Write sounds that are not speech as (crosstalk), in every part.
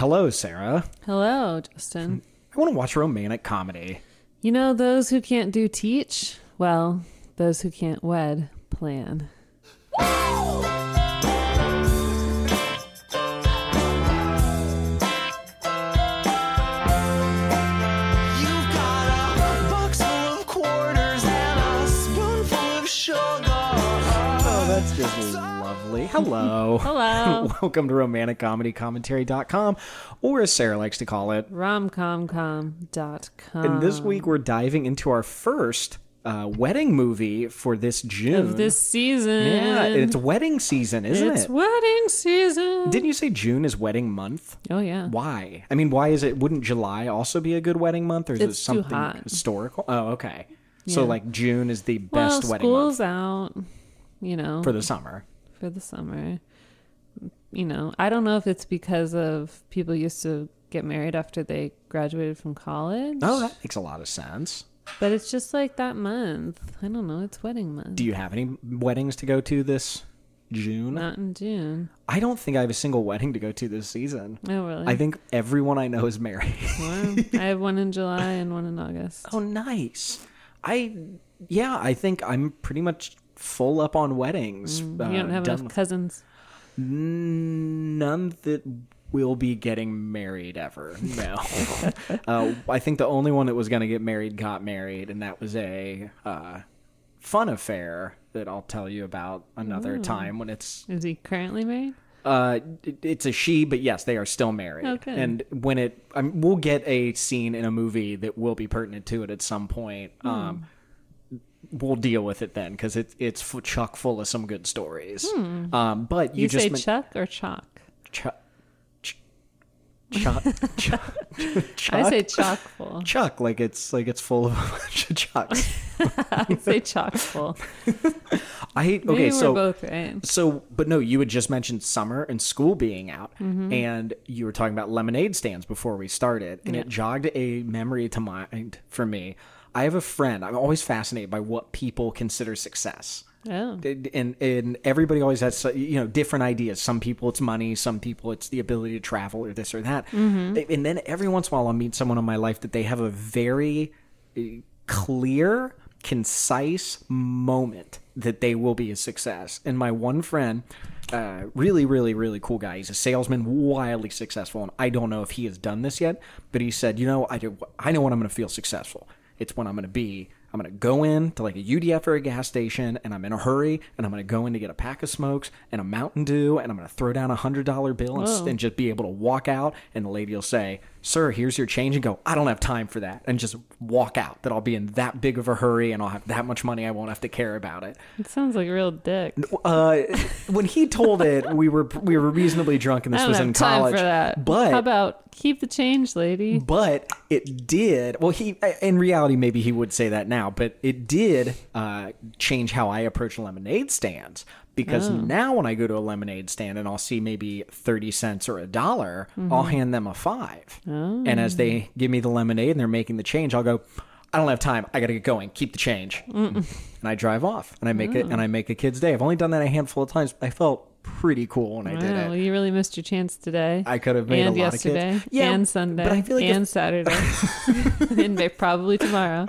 Hello, Sarah. Hello, Justin. I want to watch romantic comedy. You know, those who can't do teach, well, those who can't wed, plan. Lovely. Hello. (laughs) Hello. (laughs) Welcome to romanticcomedy.commentary.com, or as Sarah likes to call it. Romcomcom.com. And this week we're diving into our first uh, wedding movie for this June. of this season. yeah, it's wedding season, isn't It's it? wedding season. Didn't you say June is wedding month? oh, yeah. Why? I mean, why is it? Wouldn't July also be a good wedding month, or is it It's too something historical? Oh, okay. So like June is the Well, best wedding month school's out, you know, for the summer. For the summer. You know, I don't know if it's because of people used to get married after they graduated from college. Oh, that makes a lot of sense. But it's just like that month. I don't know. It's wedding month. Do you have any weddings to go to this June? Not in June. I don't think I have a single wedding to go to this season. Oh, really? I think everyone I know is married. Wow. (laughs) I have one in July and one in August. oh, nice. I yeah, I think I'm pretty much full up on weddings. you don't uh, have done enough cousins. None that will be getting married ever. No. (laughs) uh, I think the only one that was going to get married got married, and that was a uh, fun affair that I'll tell you about another time when it's. Is he currently married? Uh, it- it's a she, but yes, they are still married. Okay. And when it, I mean, we'll get a scene in a movie that will be pertinent to it at some point. Um, we'll deal with it then because it, it's f- chock full of some good stories. Um, but you, You, just say men- Chuck or Chalk? Chuck. Chuck. (laughs) Chuck. I say chock full. Chuck, like it's like it's full of a bunch of chucks. (laughs) I say chock full. I. Maybe Okay, we're so both right. so, but no, you had just mentioned summer and school being out, Mm-hmm. and you were talking about lemonade stands before we started, and Yeah. it jogged a memory to mind for me. I have a friend. I'm always fascinated by what people consider success. Oh. and and everybody always has you know different ideas. Some people it's money, some people it's the ability to travel or this or that. And then every once in a while I'll meet someone in my life that they have a very uh, clear, concise moment that they will be a success. And my one friend, uh, really, really, really cool guy. He's a salesman, wildly successful, and I don't know if he has done this yet, but he said, you know, I do, I know when I'm going to feel successful. It's when I'm going to be I'm going to go in to like a UDF or a gas station and I'm in a hurry and I'm going to go in to get a pack of smokes and a Mountain Dew and I'm going to throw down a $100 bill and, and just be able to walk out and the lady will say, Sir, here's your change and go, I don't have time for that. And just walk out. That I'll be in that big of a hurry and I'll have that much money I won't have to care about it. It sounds like a real dick. Uh, when he told it, we were we were reasonably drunk and this I don't was have in time college. for that. But how about keep the change, lady? but it did well he in reality maybe he would say that now but it did uh, change how i approach lemonade stands because Oh. now when i go to a lemonade stand and i'll see maybe 30 cents or a dollar i'll Mm-hmm. hand them a five Oh. and as they give me the lemonade and they're making the change i'll go i don't have time i gotta get going keep the change and i drive off and i make it Oh. and i make a kid's day i've only done that a handful of times but i felt pretty cool when i did Wow, it well, you really missed your chance today. I could have made and a lot of kids. yesterday, Yeah, and Sunday, but I feel like if- (laughs) (laughs) and Saturday, and probably tomorrow.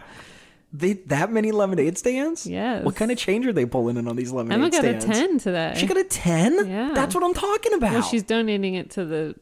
They that many lemonade stands Yes. what kind of change are they pulling in on these lemonade stands? Emma got a stands ten today. She got a 10? Yeah. That's what I'm talking about. well, she's donating it to the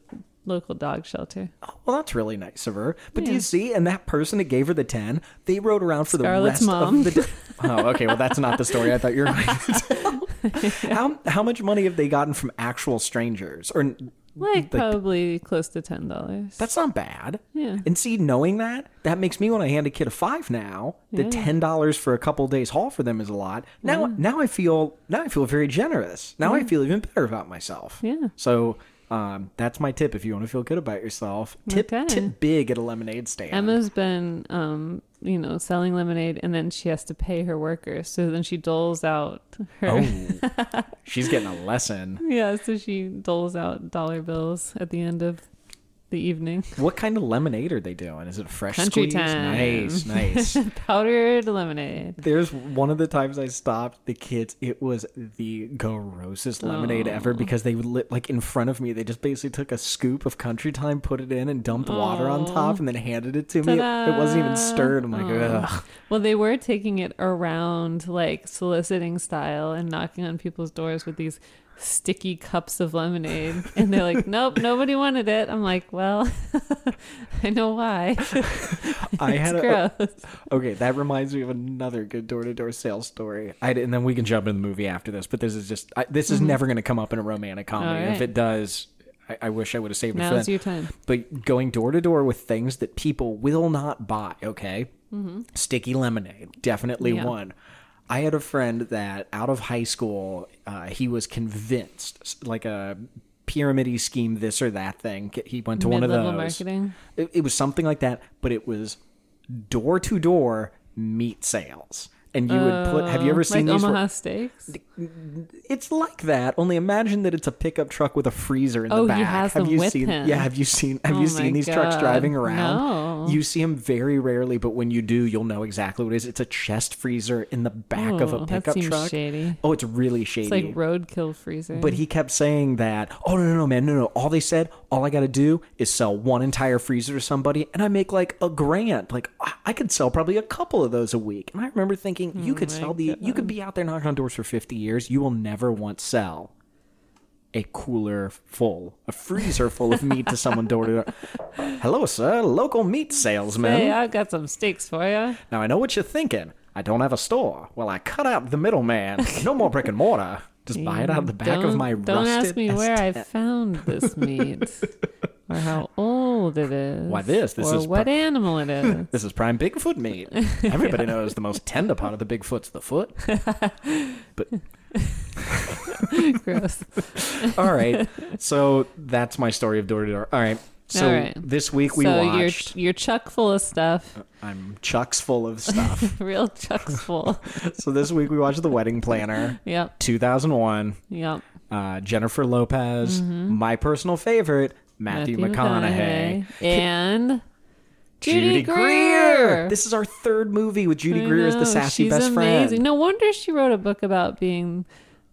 local dog shelter. Oh, well, that's really nice of her. But do you see? And that person that gave her the 10, they rode around for Scarlett's the rest mom. of the day. (laughs) Oh, okay. Well, that's not the story I thought you were going to tell. (laughs) how, how much money have they gotten from actual strangers? Or Like probably close to ten dollars. That's not bad. Yeah. And see, knowing that, that makes me want to hand a kid a five now. yeah. The ten dollars for a couple days haul for them is a lot. Now, now I feel now I feel very generous. Now I feel even better about myself. Yeah. So um, that's my tip if you want to feel good about yourself. Tip Okay. tip big at a lemonade stand. Emma's been, um, you know, selling lemonade, and then she has to pay her workers. So then she doles out her. oh, (laughs) she's getting a lesson. Yeah, so she doles out dollar bills at the end of the evening. (laughs) What kind of lemonade are they doing? Is it fresh Country squeeze? time. Nice, (laughs) nice. Powdered lemonade. There's one of the times I stopped the kids. It was the grossest lemonade ever oh. because they would lit like in front of me. They just basically took a scoop of country time, put it in, and dumped water on top, and then handed it to me. It, it wasn't even stirred. I'm like, ugh. Well, they were taking it around like soliciting style and knocking on people's doors with these sticky cups of lemonade. And they're like, (laughs) nope, nobody wanted it. I'm like, well, (laughs) I know why. (laughs) I had a, Gross. okay. That reminds me of another good door to door sales story. I and then we can jump in the movie after this. But this is just I, this is never going to come up in a romantic comedy. Mm-hmm. If it does. I, I wish I would have saved it Now's your time. but going door to door with things that people will not buy okay sticky lemonade definitely Yeah. one i had a friend that out of high school uh, he was convinced like a pyramid scheme this or that thing. He went to one of those. marketing. it, it was something like that but it was door to door meat sales and you would put have you ever uh, seen like these where- Steaks? it's like that. Only imagine that it's a pickup truck with a freezer in Oh, the he back. has have them you with seen? him. Yeah, have you seen? Have Oh you seen these trucks driving around? No. You see them very rarely, but when you do, you'll know exactly what it is. It's a chest freezer in the back of a Oh, that pickup seems truck. shady. Oh, it's really shady. It's like roadkill freezer. But he kept saying that, oh, no, no, no, man, no, no. All they said, all I got to do is sell one entire freezer to somebody, and I make like a grand. Like, I- I could sell probably a couple of those a week. And I remember thinking, you oh could my sell the, you could be out there knocking on doors for 50 years. You will never once sell a cooler full, a freezer full of meat to someone door to door. (laughs) Hello, sir, local meat salesman. hey, I've got some steaks for you. Now I know what you're thinking. I don't have a store. Well, I cut out the middleman. No more brick and mortar. Just buy it out of the back of Don't- my Don't rusted ask me where I S10. found this meat (laughs) or how old it is. Why, this- this or is what animal it is. (laughs) This is prime Bigfoot meat. (laughs) Everybody knows the most tender part of the Bigfoot's the foot. (laughs) But Gross. all right, so that's my story of door to door. All right, so All right. this week we so watched. you're you're chuck full of stuff. I'm chucks full of stuff. Real chucks full. so this week we watched The Wedding Planner, yep. 2001. Yep. Uh, Jennifer Lopez, my personal favorite, Matthew, McConaughey. And Judy, Judy Greer. Greer. This is our third movie with Judy I Greer as the know, sassy she's best amazing. friend. No wonder she wrote a book about being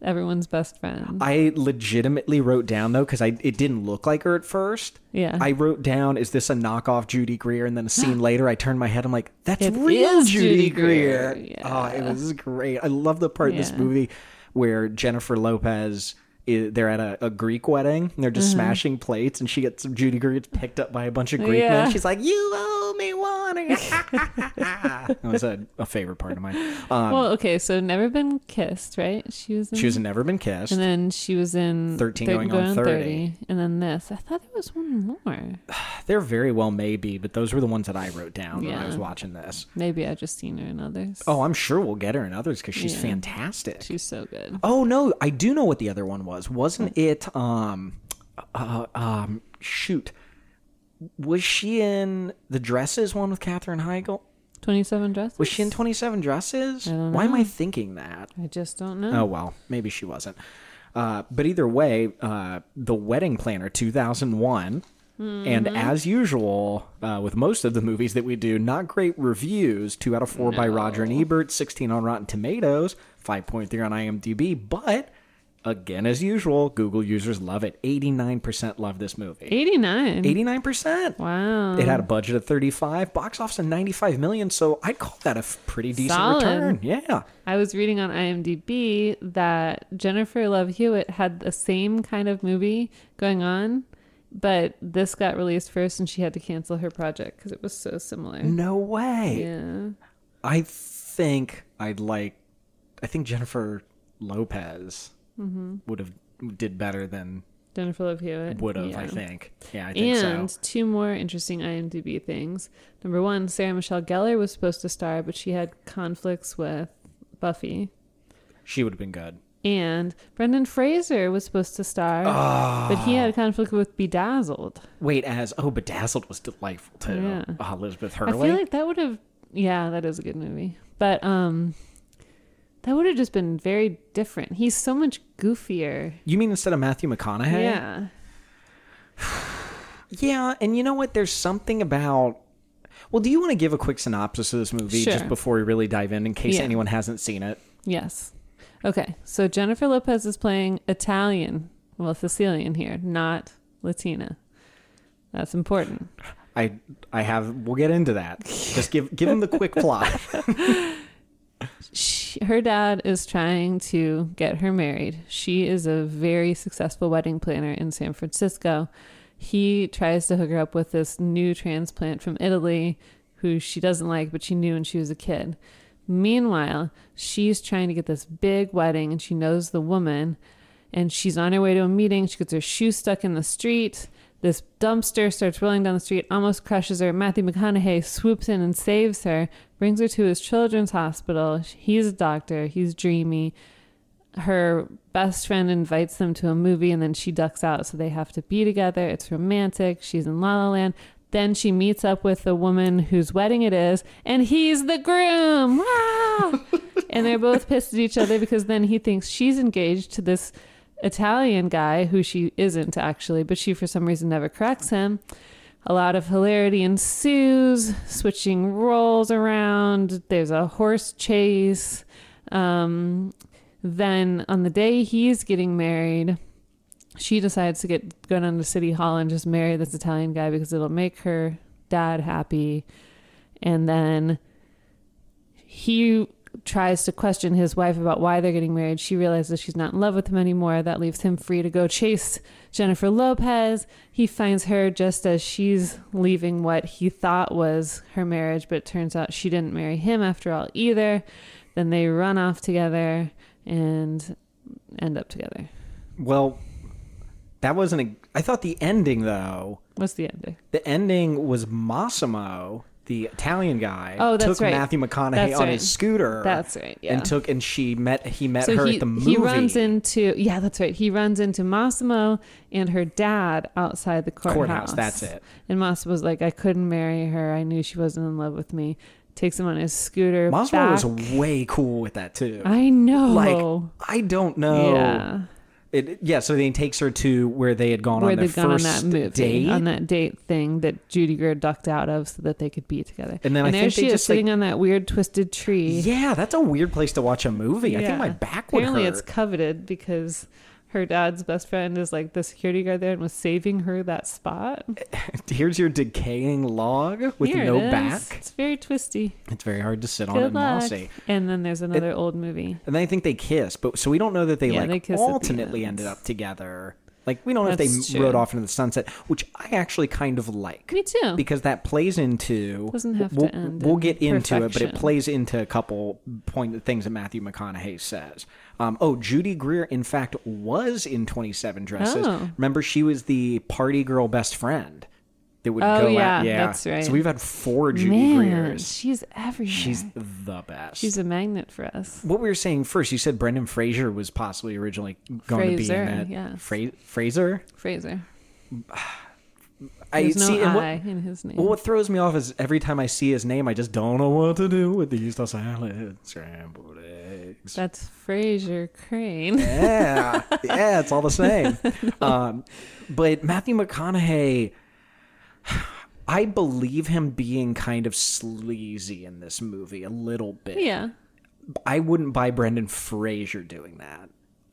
everyone's best friend. I legitimately wrote down though because I it didn't look like her at first. Yeah. I wrote down, "Is this a knockoff Judy Greer?" And then a scene (gasps) later, I turned my head. I'm like, "That's It real Judy, Judy Greer." Greer. Oh, it was great. I love the part in this movie where Jennifer Lopez. They're at a, a Greek wedding and they're just smashing plates, and she gets Judy Greer gets picked up by a bunch of Greek Mm-hmm. Yeah. men. She's like, "You owe me one." (laughs) that was a, a favorite part of mine. Um, well, okay, so never been kissed, right? She was in, she was Never Been Kissed. and then she was in 13 going on 30. and then this. I thought there was one more. (sighs) There very well may be, but those were the ones that I wrote down when I was watching this. Maybe I just seen her in others. Oh, I'm sure we'll get her in others because she's Yeah. fantastic. she's so good. oh no, I do know what the other one was. Wasn't it? Um, uh, um, shoot, was she in the dresses one with Katherine Heigl? Twenty seven dresses. Was she in Twenty Seven Dresses? don't Why am I thinking that? I just don't know. Oh well, maybe she wasn't. Uh, but either way, uh, the Wedding Planner 2001. And as usual, uh, with most of the movies that we do, not great reviews. Two out of four by Roger and Ebert, 16 on Rotten Tomatoes, 5.3 on IMDb. But again, as usual, Google users love it. 89% love this movie. Eighty nine. 89%. Wow. It had a budget of 35, box office of 95 million, so I'd call that a pretty decent Solid. return. Yeah. I was reading on IMDb that Jennifer Love Hewitt had the same kind of movie going on, but this got released first and she had to cancel her project because it was so similar. No way. Yeah. I think I'd like. I think Jennifer Lopez Mm-hmm. would have did better than Jennifer Love Hewitt. would have. Yeah. I think. Yeah, I think And so. two more interesting IMDb things. Number one, Sarah Michelle Gellar was supposed to star, but she had conflicts with Buffy. She would have been good. And Brendan Fraser was supposed to star, but he had a conflict with Bedazzled. Wait, as oh, Bedazzled was delightful too. Yeah. Oh, Elizabeth Hurley. I feel like that would have, yeah, that is a good movie. But um, that would have just been very different. He's so much goofier. you mean instead of Matthew McConaughey? Yeah. (sighs) Yeah, and you know what? There's something about. Well, do you want to give a quick synopsis of this movie Sure. just before we really dive in, in case Yeah. anyone hasn't seen it? Yes. Okay. So Jennifer Lopez is playing Italian, well, Sicilian here, not Latina. That's important. I I have. We'll get into that. Just give give him the quick plot. (laughs) (laughs) She, her dad is trying to get her married. She is a very successful wedding planner in San Francisco. He tries to hook her up with this new transplant from Italy who she doesn't like, but she knew when she was a kid. Meanwhile, she's trying to get this big wedding and she knows the woman and she's on her way to a meeting. She gets her shoe stuck in the street. This dumpster starts rolling down the street, almost crushes her. Matthew McConaughey swoops in and saves her, brings her to his children's hospital. He's a doctor, he's dreamy. Her best friend invites them to a movie and then she ducks out, so they have to be together. It's romantic. She's in La La Land. Then she meets up with the woman whose wedding it is, and he's the groom. Wow! (laughs) and they're both pissed at each other because then he thinks she's engaged to this Italian guy who she isn't actually, but she for some reason never corrects him. A lot of hilarity ensues, switching roles around. There's a horse chase. Um, then on the day he's getting married, she decides to get go down to City Hall and just marry this Italian guy because it'll make her dad happy. And then he tries to question his wife about why they're getting married. She realizes she's not in love with him anymore. That leaves him free to go chase Jennifer Lopez. He finds her just as she's leaving what he thought was her marriage, but it turns out she didn't marry him after all either. Then they run off together and end up together. well, that wasn't a. I thought the ending though. What's the ending? The ending was Massimo, the Italian guy, Oh, that's took right. Matthew McConaughey That's on right. his scooter. That's right. Yeah. And took and she met he met so her he, at the movie. he runs into yeah that's right he runs into massimo and her dad outside the courthouse Courthouse, that's it. and massimo's like i couldn't marry her i knew she wasn't in love with me takes him on his scooter Massimo back. was way cool with that too. i know like I don't know. yeah It, yeah, so then he takes her to where they had gone where on their they've on first that movie date. on that date thing that judy greer ducked out of so that they could be together And then I there think she is just, like- sitting on that weird twisted tree yeah, that's a weird place to watch a movie. I think my back would Apparently, hurt. it's coveted because her dad's best friend is like the security guard there and was saving her that spot. (laughs) Here's your decaying log with Here no is. back. It's very twisty. It's very hard to sit on Good and luck. mossy. And then there's another old movie. And then I think they kiss, but so we don't know that they Yeah, like they the ended up together. Like we don't know if they true. rode off into the sunset, which I actually kind of like. Me too. Because that plays into Doesn't have to we'll, end We'll in get into it, but it plays into a couple point things that Matthew McConaughey says. Um, oh, Judy Greer, in fact, was in Twenty Seven Dresses. Oh. Remember, she was the party girl best friend that would Oh, go yeah, out. Yeah, that's right. So we've had four Judy Man, Greers. she's everywhere. She's the best. she's a magnet for us. what we were saying first, you said Brendan Fraser was possibly originally going to be in it. yes. Fra- Fraser. Fraser. I There's no see. and what- I in his name. Well, what throws me off is every time I see his name, I just don't know what to do with these salad scrambled eggs. That's Frasier Crane. yeah, (laughs) yeah, it's all the same. (laughs) Um, but Matthew McConaughey, I believe him being kind of sleazy in this movie a little bit. yeah. I wouldn't buy Brendan Fraser doing that.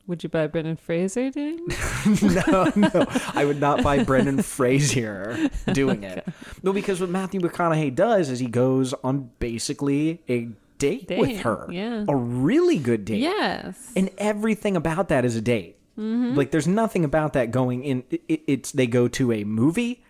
Would you buy Brendan Fraser doing? (laughs) no, no, I would not buy Brendan Fraser doing it. No, because what Matthew McConaughey does is he goes on basically a date, with her. yeah. A really good date. Yes. And everything about that is a date. Mm-hmm. Like there's nothing about that going in. It, it's they go to a movie.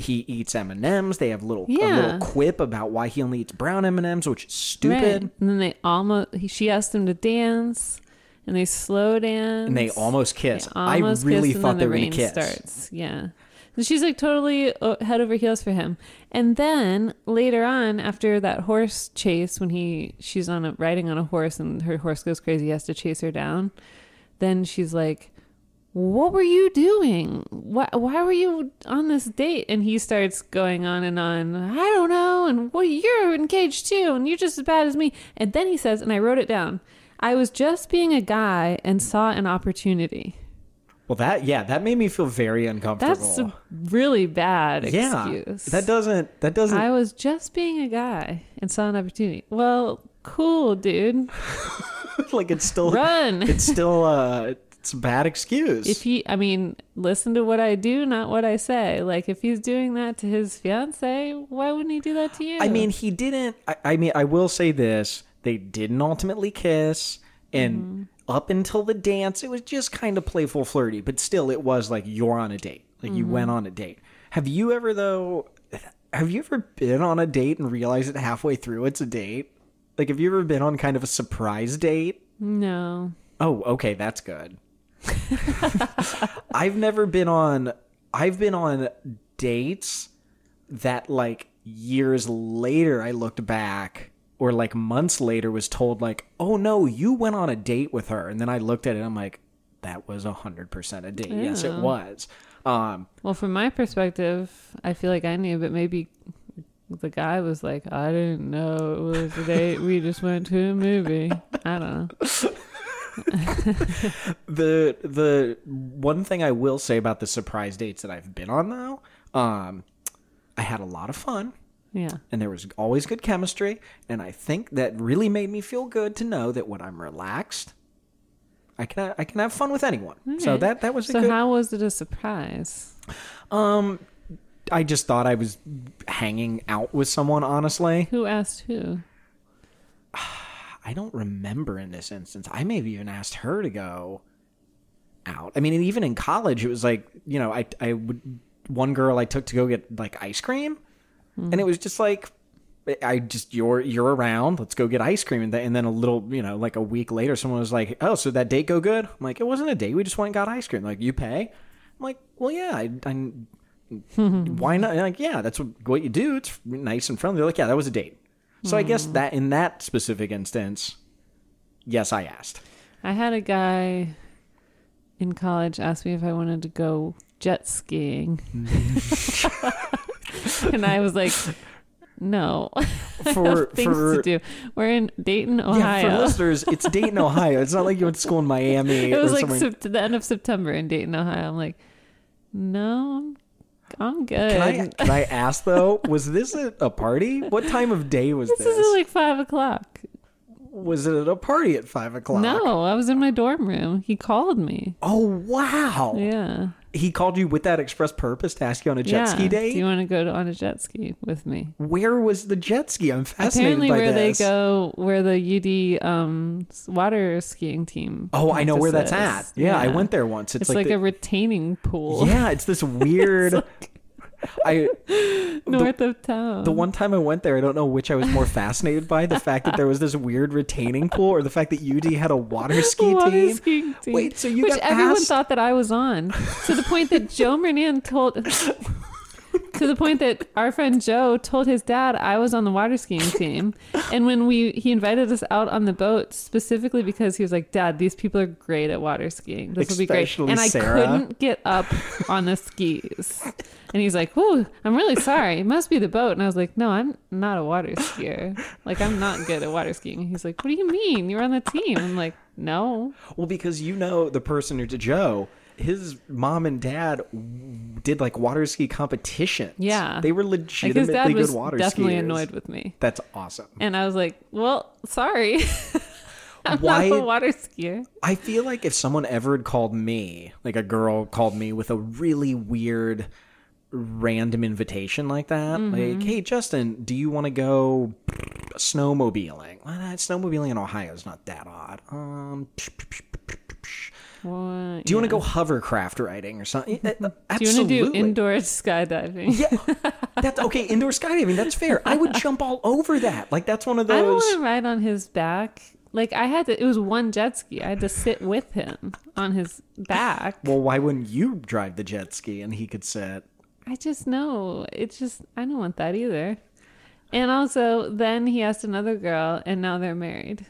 He eats M and M's. They have little a little quip about why he only eats brown M and M's, which is stupid. Right. And then they almost he, she asked him to dance and they slow dance. And they almost kiss. They I really kiss, thought they the were going to kiss. starts. Yeah. And she's like totally uh, head over heels for him. And then later on, after that horse chase, when he she's on a riding on a horse and her horse goes crazy, he has to chase her down. Then she's like, "What were you doing? Why why were you on this date?" And he starts going on and on. I don't know. And well, you're engaged too, and you're just as bad as me. And then he says, and I wrote it down. I was just being a guy and saw an opportunity. Well, that yeah, that made me feel very uncomfortable. That's a really bad excuse. yeah, that doesn't that doesn't. I was just being a guy and saw an opportunity. Well, cool, dude. (laughs) like it's still Run. it's still uh it's a bad excuse. If he, I mean, listen to what I do, not what I say. Like, if he's doing that to his fiance, why wouldn't he do that to you? I mean, he didn't. I, I mean, I will say this: they didn't ultimately kiss, and Mm-hmm. up until the dance, it was just kind of playful, flirty. But still, it was like you're on a date. Like you Mm-hmm. went on a date. Have you ever though? Have you ever been on a date and realized that halfway through it's a date? Like, have you ever been on kind of a surprise date? no. Oh, okay, that's good. (laughs) I've never been on I've been on dates that like years later I looked back or like months later was told like, "Oh no, you went on a date with her." And then I looked at it I'm like, that was a 100% a date. Yes, it was. Um Well, from my perspective, I feel like I knew, but maybe the guy was like, I didn't know it was a date. We just went to a movie. I don't know. (laughs) (laughs) the the one thing I will say about the surprise dates that I've been on though, um I had a lot of fun. Yeah. and there was always good chemistry and i think that really made me feel good to know that when i'm relaxed i can i can have fun with anyone so that that was a So good how was it a surprise? um i just thought i was hanging out with someone honestly Who asked who? (sighs) i don't remember in this instance i may have even asked her to go out i mean even in college it was like you know i i would one girl i took to go get like ice cream and it was just like I just you're you're around. Let's go get ice cream, and, th- and then a little you know like a week later, someone was like, "Oh, so that date go good?" I'm like, "It wasn't a date. We just went and got ice cream." Like, you pay? I'm like, "Well, yeah. I, I (laughs) why not?" And like, yeah, that's what, what you do. It's nice and friendly. They're like, "Yeah, that was a date." So I guess hmm. that in that specific instance, yes, I asked. I had a guy in college ask me if I wanted to go jet skiing. (laughs) and I was like, no. (laughs) For Things for to do. We're in Dayton, Ohio. yeah, for listeners, it's Dayton, (laughs) Ohio. It's not like you went to school in Miami. it was like somewhere. the end of September in Dayton, Ohio. I'm like, no, I'm, I'm good. Can I can (laughs) I ask though? Was this a, a party? What time of day was this this? is like five o'clock. was it at a party at five o'clock? No, I was in my dorm room. He called me. Oh wow! Yeah. He called you with that express purpose to ask you on a jet yeah. ski date. Do you want to go to, on a jet ski with me? Where was the jet ski? I'm fascinated Apparently, by where this. they go, where the UD um, water skiing team. Oh, I know where that's at. Yeah, I went there once. It's, It's, like, the- a retaining pool yeah, it's this weird. (laughs) I (laughs) north of town. the one time I went there, I don't know which I was more fascinated by the fact that there was this weird retaining pool or the fact that UD had a water (laughs) ski water team. skiing team. Wait, so you which got everyone asked- thought that I was on, to the point that Joe Mernan told. (laughs) To the point that our friend Joe told his dad I was on the water skiing team, and when we he invited us out on the boat specifically because he was like, "Dad, these people are great at water skiing. This will be great." Especially And I Sarah. couldn't get up on the skis, and he's like, "Whoa, I'm really sorry. It must be the boat." And I was like, "No, I'm not a water skier. Like, I'm not good at water skiing." He's like, "What do you mean? You're on the team?" I'm like, "No." Well, because you know the person who to Joe, his mom and dad did like water ski competitions. Yeah. they were Like legitimately was good water definitely skiers. annoyed with me, That's awesome. and I was like, "Well, sorry, (laughs) I'm Why- not a water skier." I feel like if someone ever had called me, like a girl called me with a really weird random invitation like that, Mm-hmm. like, "Hey Justin, do you want to go snowmobiling?" Well, snowmobiling in Ohio is not that odd. Um, What? do you want to go hovercraft riding or something? (laughs) Do you want to Absolutely. do indoor skydiving? Yeah, (laughs) that's okay. Indoor skydiving, that's fair. I would jump all over that. Like that's one of those. I want to ride on his back. Like I had to. It was one jet ski. I had to sit with him on his back. (laughs) Well, why wouldn't you drive the jet ski and he could sit? I just know. It's just I don't want that either. And also, then he asked another girl, and now they're married.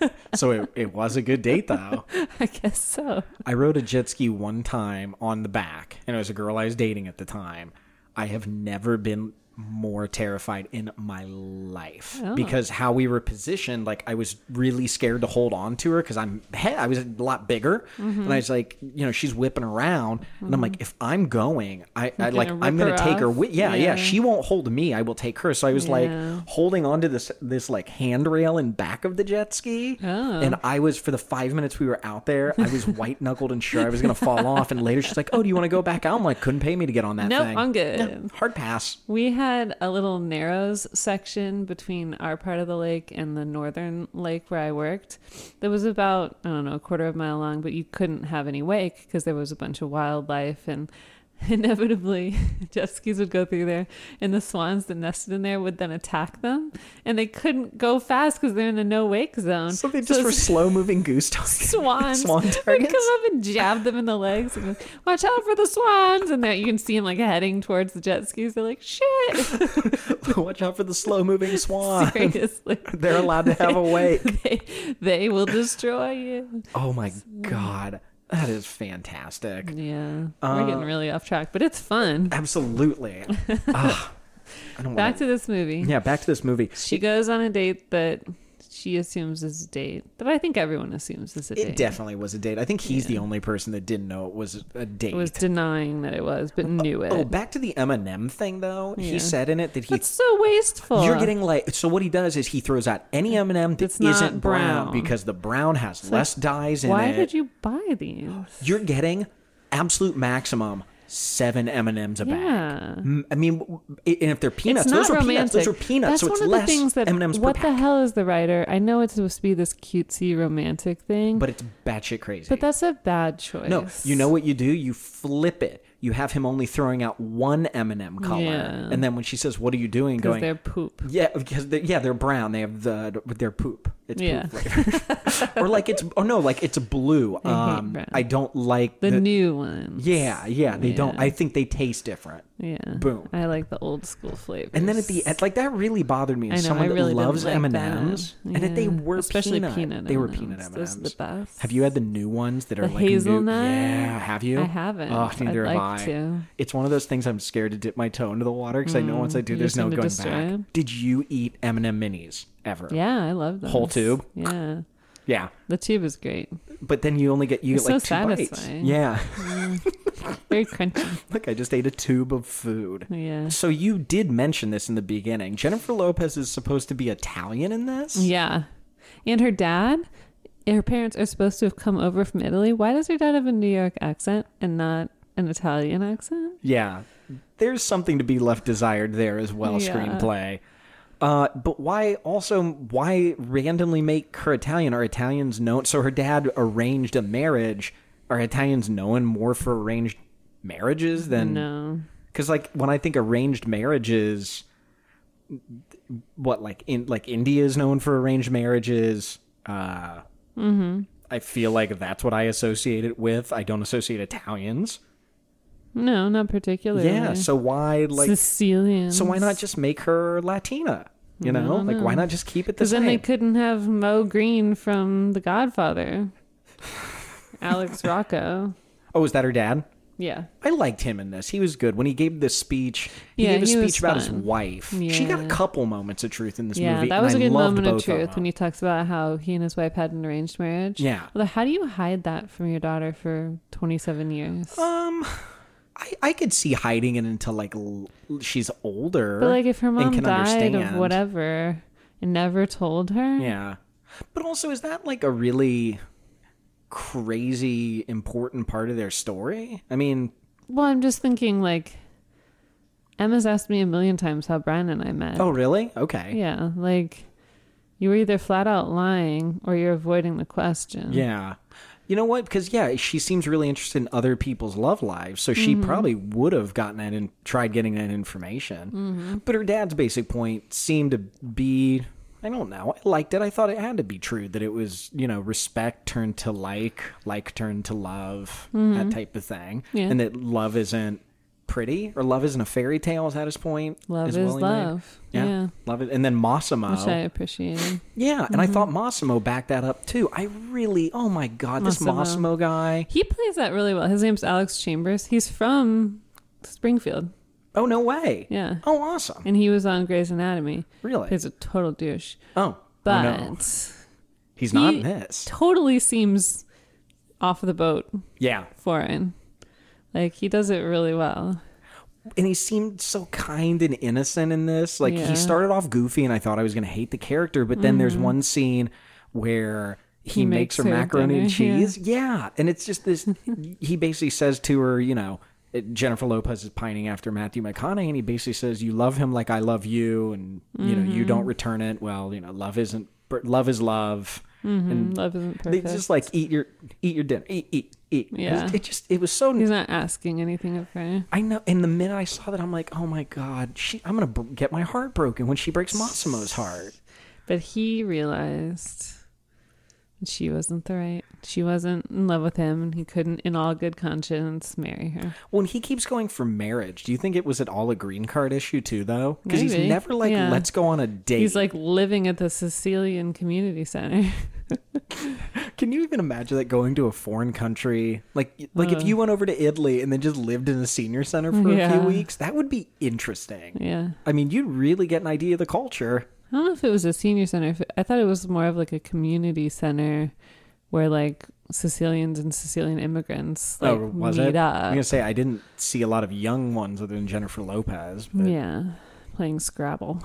(laughs) So it, it was a good date though. (laughs) I guess so. I rode a jet ski one time on the back, and it was a girl I was dating at the time. I have never been more terrified in my life Oh. because how we were positioned like i was really scared to hold on to her because i'm i was a lot bigger Mm-hmm. and i was like you know she's whipping around and i'm like if i'm going i, I like i'm gonna her take her with yeah, yeah Yeah. she won't hold me i will take her so i was Yeah. like holding onto this this like handrail in back of the jet ski Oh. and i was for the five minutes we were out there i was (laughs) white knuckled and sure i was gonna fall off and later she's like oh do you want to go back out i'm like couldn't pay me to get on that Nope, thing I'm good. No, hard pass We had a little narrows section between our part of the lake and the northern lake where I worked. That was about, I don't know, a quarter of a mile long, but you couldn't have any wake because there was a bunch of wildlife and (laughs) inevitably (laughs) jet skis would go through there and the swans that nested in there would then attack them and they couldn't go fast because they're in a no wake zone. So they just were (laughs) slow moving goose targets. swans Swan would targets. come up and jab them in the legs and go, watch out for the swans and then you can see them like heading towards the jet skis they're like shit Watch out for the slow moving swan. seriously They're allowed to have a wake. they, they will destroy you Oh my god. That is fantastic. yeah Uh, we're getting really off track but it's fun Absolutely. (laughs) Ah, I don't back want to this movie Yeah, back to this movie. she goes on a date that she assumes is a date that i think everyone assumes is a date. It definitely was a date. I think he's the only person that didn't know it was a date. was denying that it was but oh, knew oh, it Oh, back to the M and M thing though. Yeah. He said in it that he that's so wasteful You're getting like so. What he does is he throws out any M and m that It's not isn't brown, brown. because the brown has less dyes in why it. Why did you buy these You're getting absolute maximum seven M and M's a bag. Yeah. I mean, and if they're peanuts, those are peanuts. Those are peanuts, That's so it's one of less the things that. M and M's what the hell is the writer? I know it's supposed to be this cutesy romantic thing, But it's batshit crazy. but that's a bad choice. no, you know what you do? You flip it. You have him only throwing out one M and m color, Yeah. and then when she says, "What are you doing?" Going, they're poop. Yeah, because they're, yeah, they're brown. They have the their poop. It's Yeah. poop flavor. (laughs) or like it's oh no, like it's blue. I Um. I don't like The, new ones. Yeah, yeah, they don't. I think they taste different. Yeah. Boom. I like the old school flavors. And then at the end, like that really bothered me. I As know, someone I really that loves like M and that. M's, and that they were especially peanut. peanut. They were M&Ms. peanut M Those are the best. Have you had the new ones that are The like new? hazelnut? Yeah, have you? I haven't. Oh, neither I'd have like I. to. It's one of those things I'm scared to dip my toe into the water because I know once I do, Mm, there's no going back. Did you eat M and m minis ever? Yeah, I love them. Whole tube? Yeah. Yeah. The tube is great. But then you only get you get like so two bites. satisfying. Yeah. Mm. Very crunchy. (laughs) Look, I just ate a tube of food. Yeah. So you did mention this in the beginning. Jennifer Lopez is supposed to be Italian in this. Yeah. And her dad, her parents are supposed to have come over from Italy. Why does her dad have a New York accent and not an Italian accent? Yeah. There's something to be left desired there as well. Yeah. Screenplay. Uh, but why also why randomly make her Italian? Are Italians known? So her dad arranged a marriage. Are Italians known more for arranged marriages than No. Because like when I think arranged marriages, what like in like India is known for arranged marriages. Uh, Mm-hmm. I feel like that's what I associate it with. I don't associate Italians. No, not particularly. Yeah, so why like Sicilian. so why not just make her Latina? You know, like why not just keep it the Because same? then they couldn't have Moe Greene from The Godfather. (laughs) Alex Rocco. oh, is that her dad? Yeah. I liked him in this. He was good when he gave this speech. He Yeah, gave a speech about his wife. She got a couple moments of truth in this yeah, movie. that was a good moment of truth them. when he talks about how he and his wife had an arranged marriage. Yeah. Although, how do you hide that from your daughter for 27 years? Um, I, I could see hiding it until like l- she's older. but, like, if her mom died of whatever and never told her, Yeah, but also is that like a really crazy important part of their story? I mean, well, I'm just thinking, like, Emma's asked me a million times how Brian and I met. oh really? Okay. Yeah, like, you were either flat out lying or you're avoiding the question. Yeah. You know what? Because yeah, she seems really interested in other people's love lives, so she Mm-hmm. probably would have gotten that and tried getting that information. Mm-hmm. But her dad's basic point seemed to be, I don't know. I liked it. I thought it had to be true that it was, you know, respect turned to like, like turned to love, that type of thing, Mm-hmm. Yeah. and that love isn't pretty or love isn't a fairy tale. Is that his point? Love is well love. Yeah. Yeah. love it. And then Massimo. Which I appreciated. Yeah, and I mm-hmm. thought Massimo backed that up too. I really, oh my god, this Massimo. Massimo guy. He plays that really well. His name's Alex Chambers. He's from Springfield. Oh no way. Yeah. Oh awesome. And he was on Grey's Anatomy. Really? He's a total douche. Oh. But oh, no. He's not he in this. totally seems off the boat Yeah. foreign. Like he does it really well. and he seemed so kind and innocent in this. Like Yeah. Mm-hmm. he started off goofy, and I thought I was going to hate the character, but then there's one scene where he, He makes, makes her macaroni and dinner, yeah. cheese. Yeah. and it's just this. he basically says to her, you know. Jennifer Lopez is pining after Matthew McConaughey, and he basically says, "You love him like I love you, and you know you Mm-hmm. don't return it. Well, you know, love isn't love is love, and Love isn't they just like eat your eat your dinner, eat eat It was- Yeah. it just it was so He's not asking anything of her. I know. And the minute I saw that, I'm like, oh my god, she, I'm gonna br- get my heart broken when she breaks Massimo's heart. But he realized that she wasn't the right. She wasn't in love with him, and he couldn't, in all good conscience, marry her. And he keeps going for marriage. Do you think it was at all a green card issue too, though? Because he's never like, Yeah. let's go on a date. He's like living at the Sicilian Community Center. (laughs) can you even imagine that going to a foreign country? Like, like if uh. you went over to Italy and then just lived in a senior center for a few weeks, that would be interesting. yeah. I mean, you'd really get an idea of the culture. I don't know if it was a senior center. If it- I thought it was more of like a community center where like Sicilians and Sicilian immigrants oh, like oh, was meet it? up. I'm gonna say I didn't see a lot of young ones other than Jennifer Lopez. But Yeah, playing Scrabble.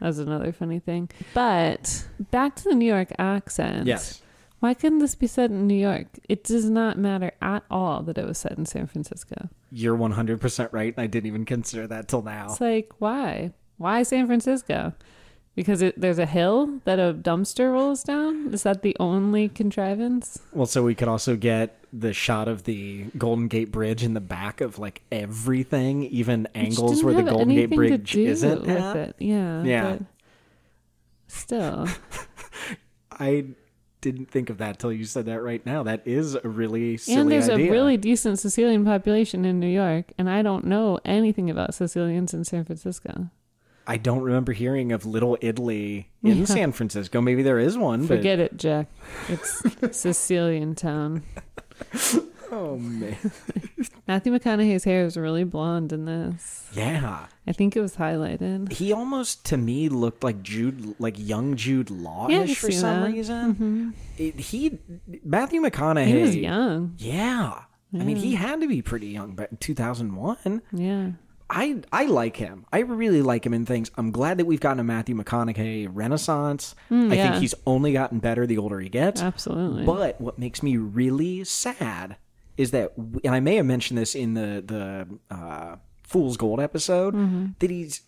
That's another funny thing. But back to the New York accent. Yes. Why couldn't this be set in New York? It does not matter at all that it was set in San Francisco. You're 100% right, and I didn't even consider that till now. It's like, why? Why San Francisco? Because it, there's a hill that a dumpster rolls down? Is that the only contrivance? Well, so we could also get the shot of the Golden Gate Bridge in the back of like everything, even angles where the Golden Gate Bridge isn't with at. it. Yeah. Yeah. Still. (laughs) I didn't think of that till you said that right now. That is a really silly and there's idea. a really decent Sicilian population in New York, and I don't know anything about Sicilians in San Francisco. I don't remember hearing of Little Italy in Yeah. San Francisco. Maybe there is one, but Forget it, Jack. It's (laughs) Sicilian town. (laughs) oh man, (laughs) Matthew McConaughey's hair is really blonde in this. yeah. I think it was highlighted. He almost to me looked like Jude, like young Jude Law Yeah, I for some that. reason. It, he Matthew McConaughey. He was young. Yeah. I mean, he had to be pretty young, but in 2001. Yeah. I I like him. I really like him in things. I'm glad that we've gotten a Matthew McConaughey renaissance. I Mm, yeah. think he's only gotten better the older he gets. Absolutely. But what makes me really sad is that, and I may have mentioned this in the the uh, Fool's Gold episode, Mm-hmm. that he's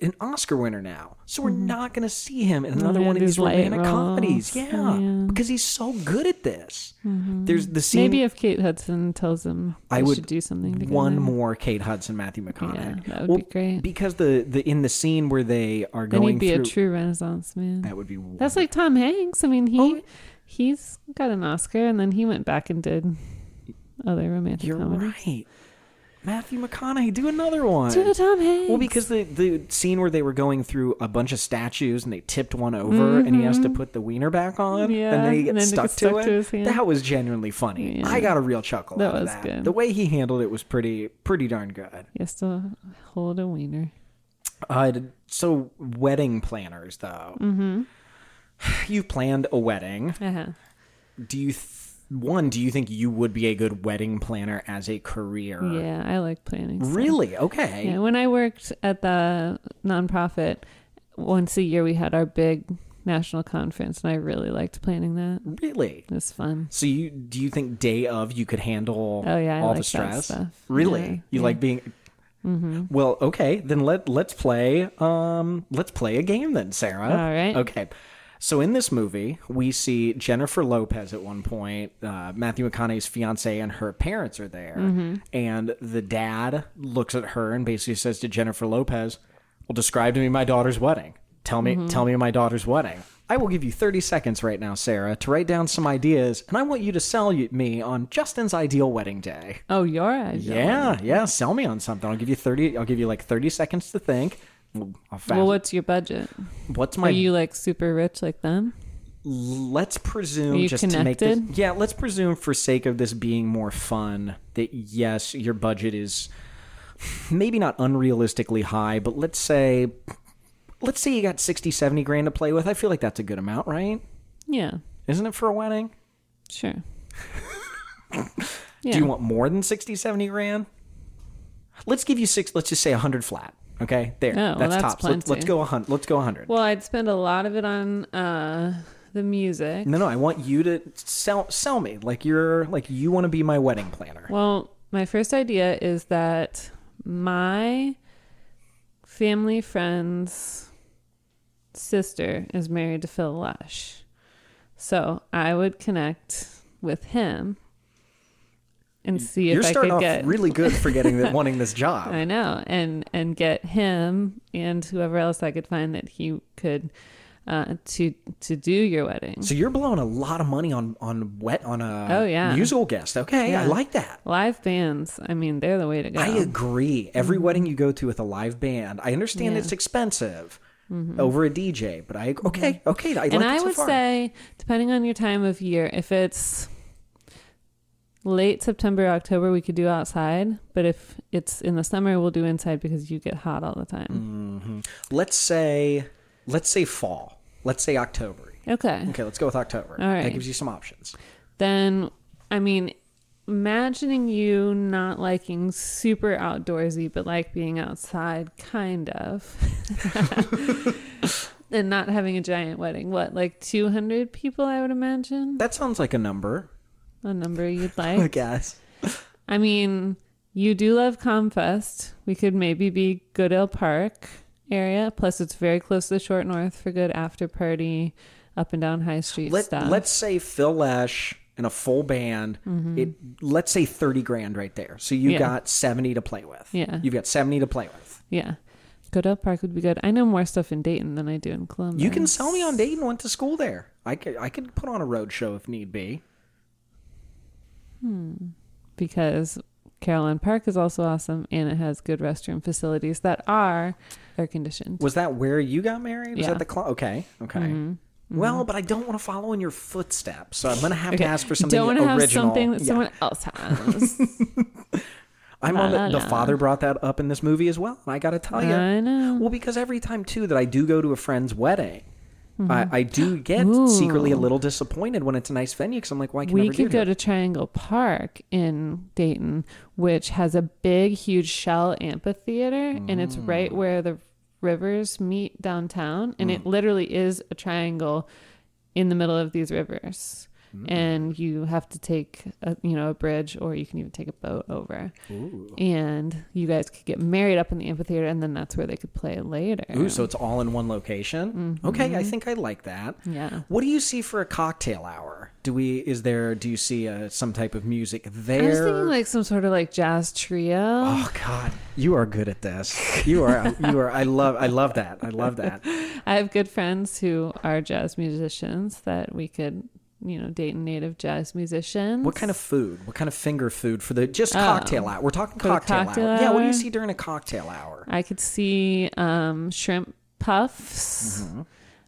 an Oscar winner now. So we're not going to see him in another yeah, one of these romantic comedies. Yeah, Yeah. because he's so good at this. There's the scene. Maybe if Kate Hudson tells him I would should do something together. one more Kate Hudson, Matthew McConaughey. Yeah, that would Well, be great. Because the the in the scene where they are Then going he'd be through, a true Renaissance man. that would be That's like Tom Hanks. I mean, he Oh. he's got an Oscar, and then he went back and did other romantic You're comedies. right. Matthew McConaughey, do another one. Do the Tom Hanks. Well, because the the scene where they were going through a bunch of statues and they tipped one over and he has to put the wiener back on Mm-hmm. Yeah, and then he and gets then it stuck, gets to stuck it. to his. That was genuinely funny. Yeah. I got a real chuckle That out of was that. good. The way he handled it was pretty pretty darn good. he has to hold a wiener. Uh, so wedding planners though. Mm-hmm. (sighs) You've planned a wedding. Uh-huh. Do you th- one? Do you think you would be a good wedding planner as a career? Yeah, I like planning. stuff. Really? Okay. Yeah, when I worked at the nonprofit, once a year we had our big national conference, and I really liked planning that. Really? It was fun. So you do you think day of you could handle Oh, yeah, I all like the stress? stuff. Really? Yeah, you yeah. like being Mm-hmm. Well, okay, then let let's play um let's play a game then, Sarah. All right. Okay. So in this movie, we see Jennifer Lopez at one point. Uh, Matthew McConaughey's fiance and her parents are there, Mm-hmm. and the dad looks at her and basically says to Jennifer Lopez, "Well, describe to me my daughter's wedding. Tell me, Mm-hmm. tell me my daughter's wedding." I will give you 30 seconds right now, Sarah, to write down some ideas, and I want you to sell me on Justin's ideal wedding day. Oh, your idea. Yeah, yeah, sell me on something. I'll give you 30 I'll give you like 30 seconds to think. Well, what's your budget? what's my Are you like super rich like them? let's presume just to make this connected? yeah let's presume for sake of this being more fun that yes your budget is maybe not unrealistically high, but let's say let's say you got 60, 70 grand to play with. I feel like that's a good amount, right? Yeah, Isn't it for a wedding? sure. (laughs) Do you want more than 60, 70 grand? Let's give you six, let's just say 100 flat. Okay? There. Oh, well, that's, that's tops. Let's, let's go 100. Let's go a 100. Well, I'd spend a lot of it on uh, the music. no, no, I want you to sell sell me like you're like you want to be my wedding planner. Well, my first idea is that my family friend's sister is married to Phil Lush. So I would connect with him and see if you're if I starting could off get (laughs) really good for getting that wanting this job. I know, and and get him and whoever else I could find that he could uh, to to do your wedding. So you're blowing a lot of money on on wet on a Oh, yeah. musical guest. Okay, I like that. Live bands, I mean, they're the way to go. I agree. Every wedding you go to with a live band, I understand Mm-hmm. Yeah. it's expensive over a DJ, but I okay, okay, I like and I so would far. say, depending on your time of year, if it's late September, October, we could do outside. But if it's in the summer, we'll do inside because you get hot all the time. Mm-hmm. let's say let's say fall. Let's say October. Okay. Okay, let's go with October. All right. That gives you some options. Then, I mean, imagining you not liking super outdoorsy, but like being outside, kind of. (laughs) and not having a giant wedding. What, like 200 people, I would imagine? That sounds like a number. A number you'd (laughs) I like? guess. I mean, you do love Comfest. We could maybe be Goodale Park area. Plus, it's very close to the Short North for good after party up and down High Street Let, stuff. let's say Phil Lesh and a full band. It let's say thirty grand right there. So you Mm-hmm. Yeah. got seventy to play with. Yeah. You've got seventy to play with. yeah. Goodale Park would be good. I know more stuff in Dayton than I do in Columbus. You can sell me on Dayton. Went to school there. I could I could put on a road show if need be. Because Carillon Park is also awesome and it has good restroom facilities that are air conditioned. Was that where you got married? Was Yeah. Mm-hmm. that the cl- okay? Okay. Well, but I don't want to follow in your footsteps, so I'm gonna have to ask for something Don't original. have something that Yeah. someone else has. (laughs) I'm on the, the father brought that up in this movie as well, and I got to tell you, I know. well, because every time too that I do go to a friend's wedding, I, I do get Mm-hmm. Ooh. secretly a little disappointed when it's a nice venue because I'm like, why can I we could go here? to Triangle Park in Dayton, which has a big, huge shell amphitheater, and it's right Mm. where the rivers meet downtown, and Mm. it literally is a triangle in the middle of these rivers. Mm. And you have to take, a, you know, a bridge, or you can even take a boat over. And you guys could get married up in the amphitheater, and then that's where they could play later. Ooh, so it's all in one location. Okay, I think I like that. Mm-hmm. Yeah. What do you see for a cocktail hour? Do we is there? Do you see uh, some type of music there? I was thinking like some sort of like jazz trio. Oh God, you are good at this. You are. You are. I love. I love that. I love that. (laughs) I have good friends who are jazz musicians that we could, you know, Dayton native jazz musicians. What kind of food? What kind of finger food for the just Oh. cocktail hour? We're talking cocktail, cocktail hour. Yeah. What do you see during a cocktail hour? I could see um, shrimp puffs,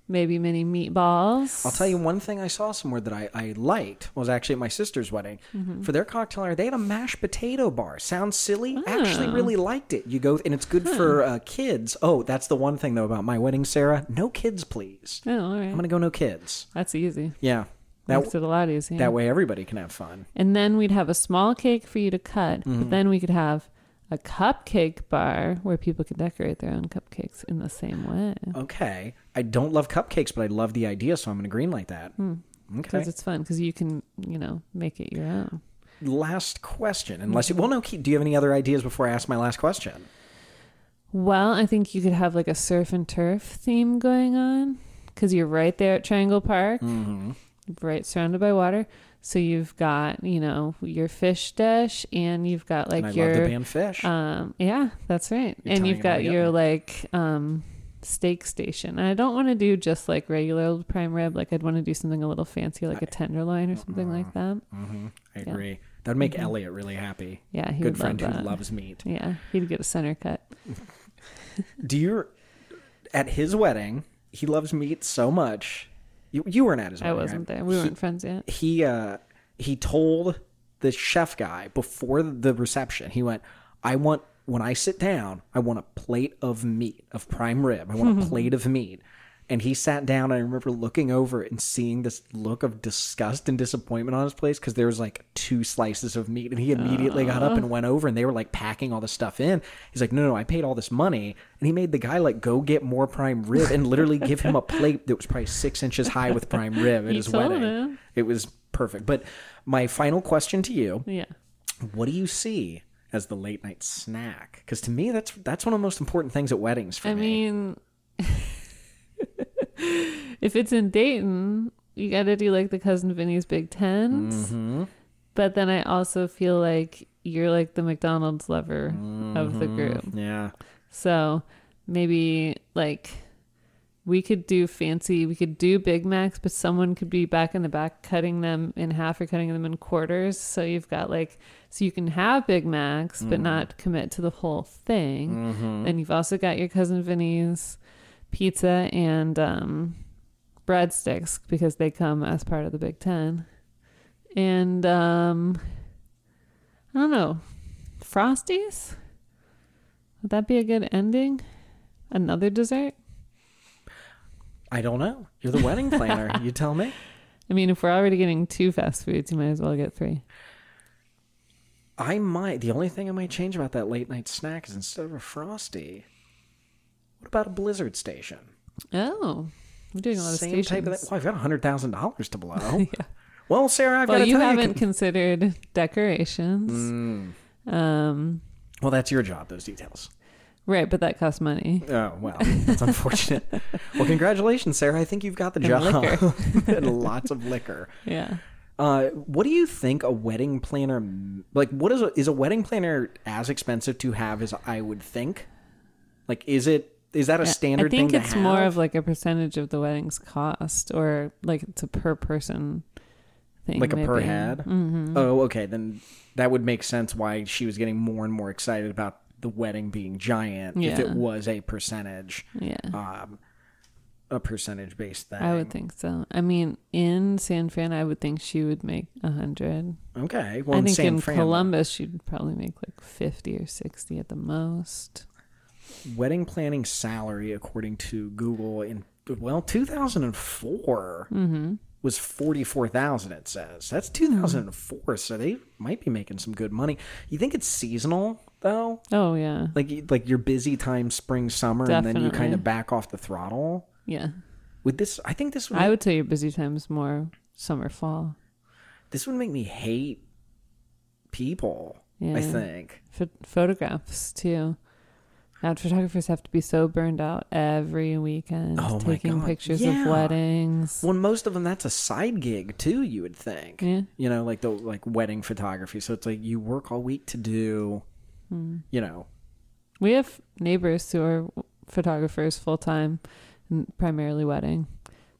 maybe mini meatballs. Mm-hmm. I'll tell you one thing I saw somewhere that I, I liked was actually at my sister's wedding. Mm-hmm. For their cocktail hour, they had a mashed potato bar. Sounds silly. Actually, Oh. really liked it. You go and it's good for uh, kids. Oh, that's the one thing though about my wedding, Sarah. No kids, please. Oh, all right. I'm gonna go no kids. That's easy. Yeah. Makes That it a lot easier. that way everybody can have fun. And then we'd have a small cake for you to cut, Mm-hmm. but then we could have a cupcake bar where people could decorate their own cupcakes in the same way. Okay. I don't love cupcakes, but I love the idea, so I'm gonna green light that. Okay. Because it's fun because you can, you know, make it your own. last question. Unless you well no, do you have any other ideas before I ask my last question? Well, I think you could have like a surf and turf theme going on because you're right there at Triangle Park, Mm-hmm. Right surrounded by water. So you've got, you know, your fish dish and you've got like your band Fish. um yeah, that's right. You're and you've got your like um steak station. And I don't want to do just like regular old prime rib. Like I'd want to do something a little fancy like a tenderloin or something like that. hmm I Yeah. agree. That would make Elliot really happy. Yeah, he Good friend love who loves meat. Yeah, he'd get a center cut. (laughs) Do you at his wedding? He loves meat so much. You you weren't at his I wasn't right? there. We He- weren't friends yet. he uh he told the chef guy before the reception he went i want when I sit down, I want a plate of meat, of prime rib. I want a (laughs) plate of meat. And he sat down, and I remember looking over and seeing this look of disgust and disappointment on his face because there was like two slices of meat. And he immediately got up and went over, and they were like packing all the stuff in. He's like, No, no, I paid all this money. And he made the guy like go get more prime rib and literally give him a plate that was probably six inches high with prime rib at his wedding. him. It was perfect. But my final question to you Yeah. what do you see as the late night snack? Because to me, that's that's one of the most important things at weddings for I me. mean, (laughs) if it's in Dayton, you got to do like the cousin Vinny's Big 10s Mm-hmm. But then I also feel like you're like the McDonald's lover of the Mm-hmm. group. yeah, So maybe like we could do fancy, we could do Big Macs, but someone could be back in the back cutting them in half or cutting them in quarters. So you've got like, so you can have Big Macs, but not commit to the whole thing. And you've also got your cousin Vinny's pizza and um, breadsticks because they come as part of the Big Ten. And um, I don't know, Frosties? Would that be a good ending? Another dessert? I don't know. You're the wedding planner. you tell me. (laughs) I mean, if we're already getting two fast foods, you might as well get three. I might. The only thing I might change about that late night snack is instead of a frosty, what about a Blizzard station? Oh, I'm doing a lot of Same stations. type of thing. Well, I've got hundred thousand dollars to blow. (laughs) yeah. Well, Sarah, I've got Well, to you haven't you. considered decorations. Mm. Um, Well, that's your job. Those details. right, but that costs money. Oh well, that's unfortunate. (laughs) well, congratulations, Sarah. I think you've got the And job. (laughs) and lots of liquor. Yeah. Uh, what do you think a wedding planner like? What is a, is a wedding planner as expensive to have as I would think? Like, is it is that a standard thing? I think it's more of like a percentage of the wedding's cost, or like it's a per person thing. like a per maybe. head. Mhm. Oh, okay. Then that would make sense why she was getting more and more excited about the wedding being giant. If it was a percentage, Yeah. um, a percentage based thing. I would think so. I mean, in San Fran, I would think she would make a hundred. Okay. Well, I in think San in Fran, Columbus, she'd probably make like fifty or sixty at the most. Wedding planning salary according to Google in well 2004 Mm-hmm. was 44,000 it says. That's 2004 so they might be making some good money. You think it's seasonal though? Oh yeah, Like like your busy time spring summer and then you kind of back off the throttle? yeah. Would this I think this would I would say your busy time is more summer, fall. this would make me hate people, Yeah. I think. Ph- photographs too. Ad photographers have to be so burned out every weekend Oh taking pictures yeah. of weddings. Well, most of them that's a side gig too, you would think. Yeah. You know, like the like wedding photography. So it's like you work all week to do, Hmm. you know, We have neighbors who are photographers full time, and primarily wedding.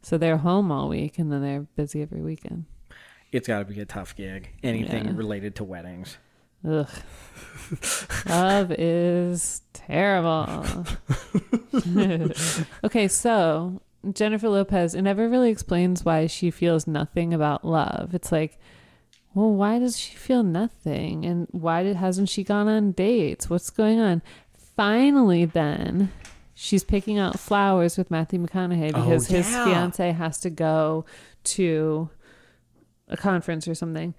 So they're home all week and then they're busy every weekend. it's got to be a tough gig. Anything Yeah. related to weddings. Ugh. Love is terrible. (laughs) okay, so Jennifer Lopez, it never really explains why she feels nothing about love. It's like, well, why does she feel nothing? And why did, hasn't she gone on dates? What's going on? Finally, then, she's picking out flowers with Matthew McConaughey Oh, because his yeah. fiance has to go to a conference or something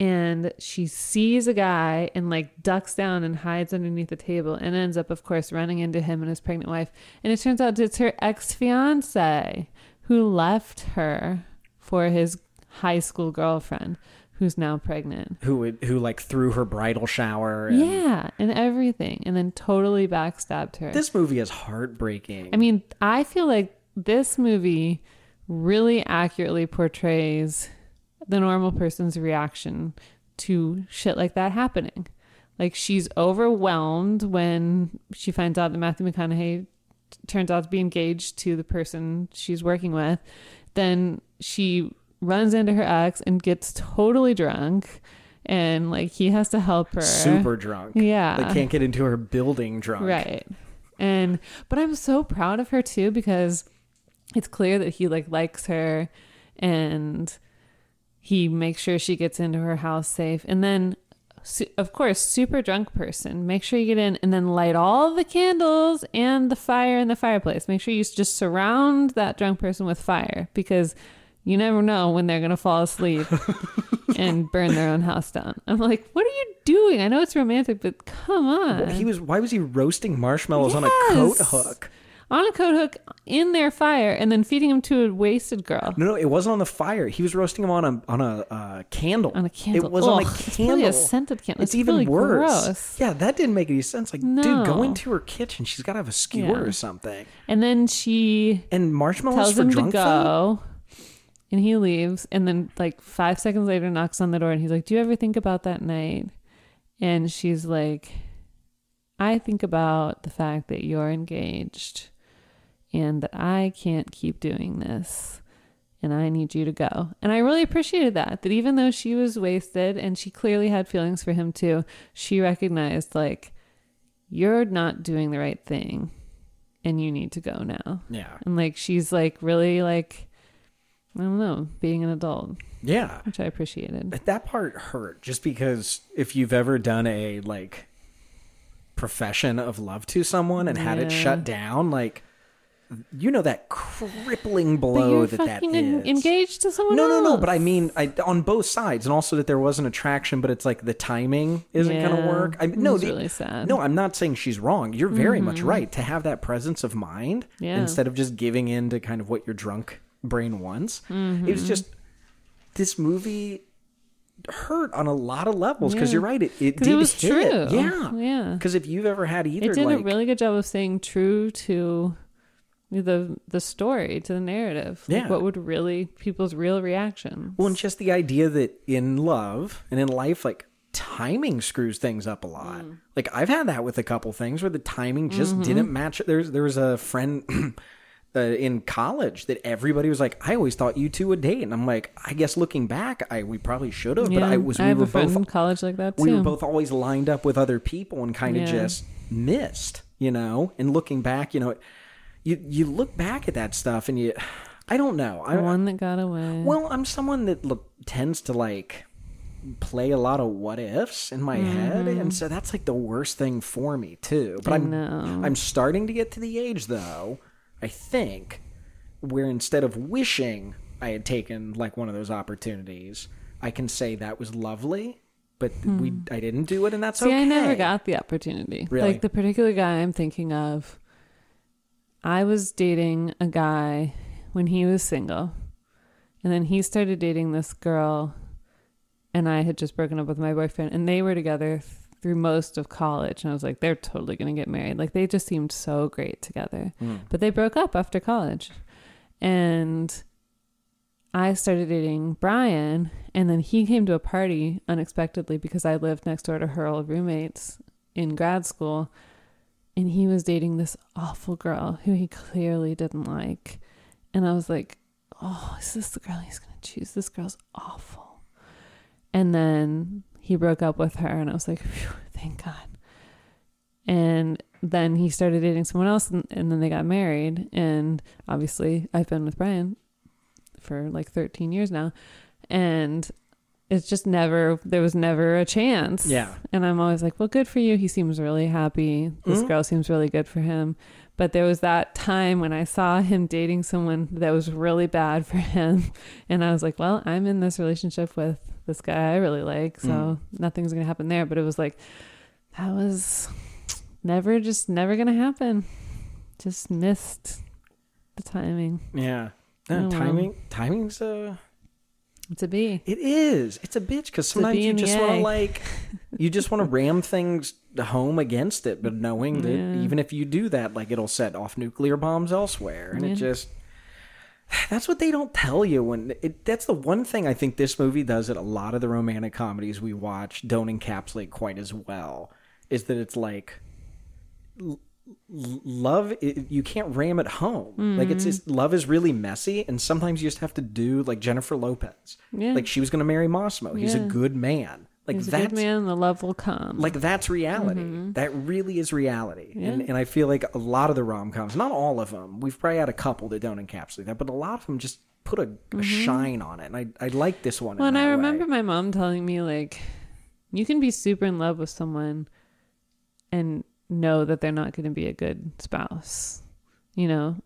and she sees a guy and like ducks down and hides underneath the table and ends up of course running into him and his pregnant wife and it turns out it's her ex-fiance who left her for his high school girlfriend who's now pregnant Who would who like threw her bridal shower? And yeah and everything and then totally backstabbed her This movie is heartbreaking. I mean, I feel like this movie really accurately portrays the normal person's reaction to shit like that happening. Like she's overwhelmed when she finds out that Matthew McConaughey t- turns out to be engaged to the person she's working with. Then she runs into her ex and gets totally drunk and like he has to help her. super drunk. Yeah. Like can't get into her building drunk. Right. And but I'm so proud of her too because it's clear that he like likes her and he makes sure she gets into her house safe. And then su- of course, super drunk person. Make sure you get in and then light all the candles and the fire in the fireplace. Make sure you just surround that drunk person with fire because you never know when they're going to fall asleep (laughs) and burn their own house down. I'm like, what are you doing? I know it's romantic, but come on. He was. Why was he roasting marshmallows on a coat hook? On a coat hook in their fire and then feeding him to a wasted girl. No, no, it wasn't on the fire. He was roasting them on a on a uh, candle. On a candle. It was on a Ugh, candle. really a scented candle. It's, It's even really worse. gross. Yeah, that didn't make any sense. Like, dude, No. go into her kitchen. She's got to have a skewer Yeah. or something. And then she And marshmallows tells for him to drunk folk? go and he leaves and then like five seconds later knocks on the door and he's like do you ever think about that night and she's like i think about the fact that you're engaged and that i can't keep doing this and i need you to go. And i really appreciated that that even though she was wasted and she clearly had feelings for him too she recognized like you're not doing the right thing and you need to go now. Yeah, and like she's like really like I don't know, being an adult, yeah. which I appreciated. But that part hurt just because if you've ever done a like profession of love to someone and had it shut down, like you know that crippling blow that that en- is. engaged to someone No, no, no. else. But I mean, I, on both sides, and also that there was an attraction, but it's like the timing isn't going to work. I it no, the- really sad. Mm-hmm. No, I'm not saying she's wrong. You're very much right to have that presence of mind Yeah. instead of just giving in to kind of what your drunk brain wants. It Mm-hmm. was just this movie hurt on a lot of levels because Yeah. you're right. It it did it was hit. true. Yeah, Yeah. Because if you've ever had either, it did like a really good job of staying true to the the story, to the narrative. Like, Yeah. what would really people's real reactions? Well, and just the idea that in love and in life, like timing screws things up a lot. Mm. Like I've had that with a couple things where the timing just Mm-hmm. didn't match. There's there was a friend (clears throat) uh, in college that everybody was like, "I always thought you two would date," and I'm like, "I guess looking back, I we probably should have." yeah, But I was I we have were a friend in both college like that too. we were both always lined up with other people and kind of Yeah. just missed, you know. And looking back, you know, you you look back at that stuff and you, I don't know. I, one that got away. Well, I'm someone that look, tends to like play a lot of what ifs in my head, and so that's like the worst thing for me too. But I I'm know. I'm starting to get to the age though, I think, where instead of wishing I had taken like one of those opportunities, I can say that was lovely, but we I didn't do it, and that's Hmm. See, okay. I never got the opportunity. Really? Like the particular guy I'm thinking of, I was dating a guy when he was single, and then he started dating this girl, and I had just broken up with my boyfriend, and they were together through most of college, and I was like, they're totally gonna get married. Like they just seemed so great together, hmm. but they broke up after college, and. I started dating Brian, and then he came to a party unexpectedly because I lived next door to her old roommates in grad school. And he was dating this awful girl who he clearly didn't like. And I was like, oh, is this the girl he's going to choose? This girl's awful. And then he broke up with her, and I was like, thank God. And then he started dating someone else, and, and then they got married. And obviously, I've been with Brian for like 13 years now. And it's just never, there was never a chance. Yeah. And I'm always like, well, good for you. He seems really happy. This Mhm. girl seems really good for him. But there was that time when I saw him dating someone that was really bad for him. (laughs) And I was like, well, I'm in this relationship with this guy I really like. So Mm. nothing's going to happen there. But it was like, that was never, just never going to happen. Just missed the timing. Yeah. Oh, well. timing, timing's uh, To be. it is. It's a bitch because sometimes you just want to like, (laughs) you just want to ram things home against it, but knowing that Yeah. even if you do that, like it'll set off nuclear bombs elsewhere, and it just. That's what they don't tell you when it, that's the one thing I think this movie does that a lot of the romantic comedies we watch don't encapsulate quite as well is that it's like love you can't ram it home like it's Mm-hmm. just love is really messy and sometimes you just have to do like jennifer lopez Yeah. like she was going to marry Massimo. He's a good man. Like He's that's good man. The love will come. like that's reality. That really is reality. And and I feel like a lot of the rom coms, not all of them. We've probably had a couple that don't encapsulate that, but a lot of them just put a, a shine on it. And I I like this one. Well, and I remember way. my mom telling me like You can be super in love with someone and know that they're not going to be a good spouse. You know,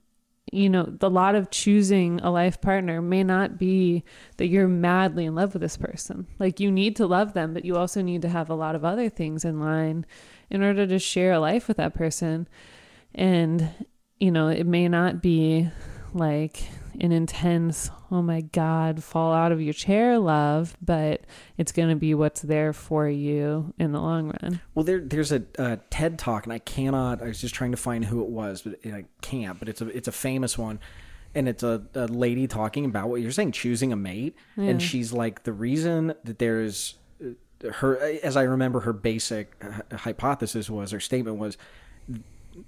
you know, the lot of choosing a life partner may not be that you're madly in love with this person. Like you need to love them, but you also need to have a lot of other things in line in order to share a life with that person. And you know, it may not be like an intense, oh my God, fall out of your chair love, but it's going to be what's there for you in the long run. Well, there there's a, a TED talk, and I cannot. I was just trying to find who it was, but I can't. But it's a it's a famous one, and it's a, a lady talking about what you're saying, choosing a mate, and she's like the reason that there's uh, her, as I remember, her basic hypothesis was, her statement was,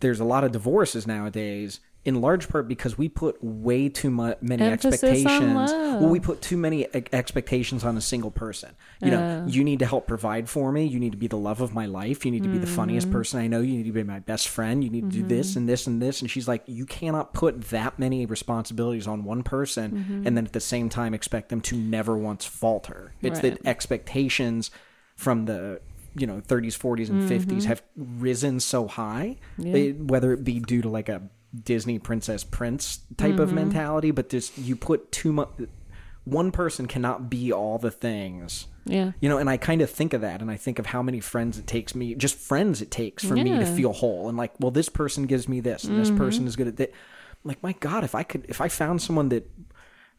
there's a lot of divorces nowadays in large part because we put way too much many Emphasis on expectations. Well we put too many e- expectations on a single person. You know you need to help provide for me. You need to be the love of my life. You need to be the funniest Mm-hmm. person i know. You need to be my best friend. You need to do this and this and this. And she's like you cannot put that many responsibilities on one person Mm-hmm. and then at the same time expect them to never once falter it's Right. that expectations from the you know 30s 40s and 50s have risen so high Yeah. eh, whether it be due to like a disney princess prince type of mentality but just you put too much one person cannot be all the things Yeah. you know and i kind of think of that and i think of how many friends it takes me just friends it takes for me to Mm-hmm. feel whole and like well this person gives me this and this person is good at that like my god if i could if i found someone that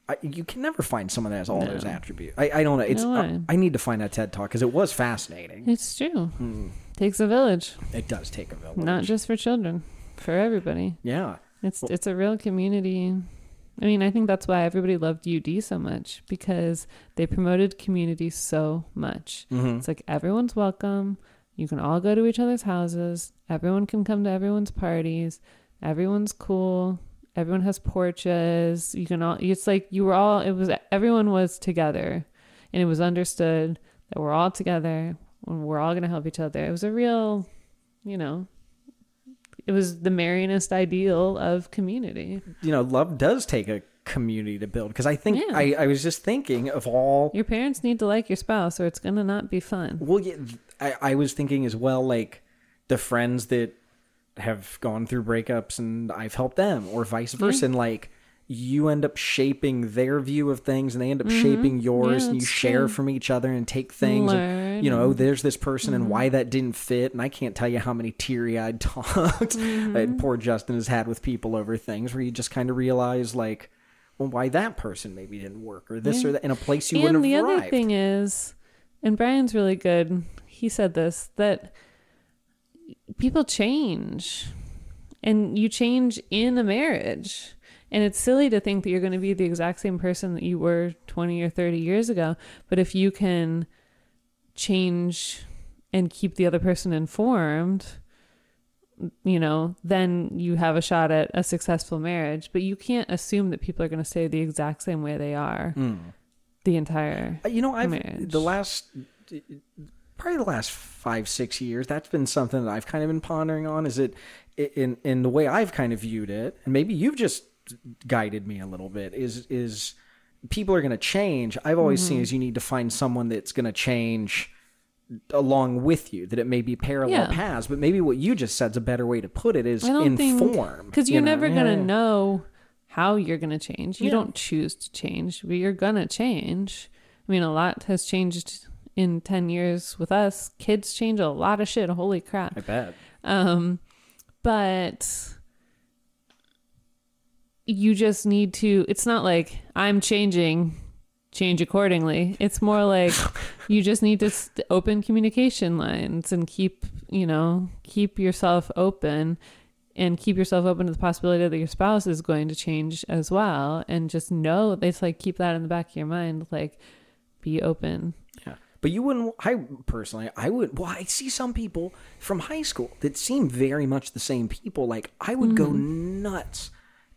I, you can never find someone that has all those attributes. I, I don't know. It's No. I, I need to find that TED talk because it was fascinating. It's true. Hmm. Takes a village, It does take a village. not just for children, for everybody. yeah. It's it's a real community. I mean, I think that's why everybody loved UD so much because they promoted community so much. Mm-hmm. It's like everyone's welcome. You can all go to each other's houses. Everyone can come to everyone's parties. Everyone's cool. Everyone has porches. You can all. It's like you were all. It was everyone was together, and it was understood that we're all together and we're all gonna help each other. It was a real, you know, it was the merriest ideal of community. You know, love does take a community to build because I think Yeah. I, I was just thinking of all Your parents need to like your spouse, or it's gonna not be fun. Well, yeah, I, I was thinking as well, like the friends that have gone through breakups and I've helped them, or vice versa. And like you end up shaping their view of things and they end up shaping yours, Mm-hmm. Yeah, and you share true. from each other and take things. And, you know, oh, there's this person and Mm-hmm. why that didn't fit. And I can't tell you how many teary eyed (laughs) talks Mm-hmm. that poor Justin has had with people over things where you just kind of realize, like, well, why that person maybe didn't work, or this or that in a place you and wouldn't the have other arrived. thing is, and Brian's really good. He said this that people change, and you change in a marriage. And it's silly to think that you're going to be the exact same person that you were 20 or 30 years ago. But if you can change and keep the other person informed, you know, then you have a shot at a successful marriage. But you can't assume that people are going to stay the exact same way they are the entire. Uh, You know, I've marriage. the last probably the last five six years. That's been something that I've kind of been pondering on. Is it in in the way I've kind of viewed it, and maybe you've just guided me a little bit. Is is people are going to change. I've always Mm-hmm. seen is you need to find someone that's going to change along with you that it may be parallel Yeah. paths but maybe what you just said is a better way to put it is inform because you you're know? never Yeah, gonna yeah. know how you're gonna change. You Yeah. don't choose to change, but you're gonna change. I mean, a lot has changed in ten years with us. Kids change a lot of shit. Holy crap! i bet Um, but you just need to. It's not like I'm changing. Change accordingly. It's more like (laughs) you just need to st- open communication lines and keep, you know, keep yourself open and keep yourself open to the possibility that your spouse is going to change as well. And just know it's like keep that in the back of your mind. Like be open. Yeah. But you wouldn't. I personally, I would. Well, I see some people from high school that seem very much the same people. Like I would go mm. nuts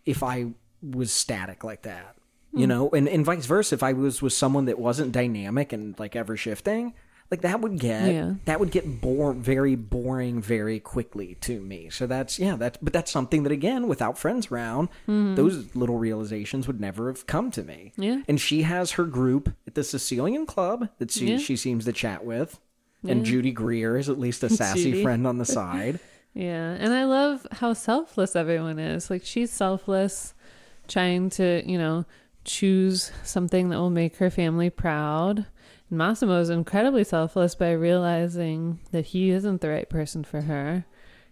if I was static like that. You know, and, and vice versa. If I was with someone that wasn't dynamic and like ever shifting, like that would get Yeah. that would get bore very boring very quickly to me. So that's yeah, that's but that's something that again, without friends around, mm-hmm. those little realizations would never have come to me. Yeah. And she has her group at the Sicilian Club that she Yeah. she seems to chat with. And Judy Greer is at least a (laughs) sassy friend on the side. (laughs) Yeah, and I love how selfless everyone is. Like she's selfless, trying to, you know, choose something that will make her family proud. And Massimo is incredibly selfless by realizing that he isn't the right person for her.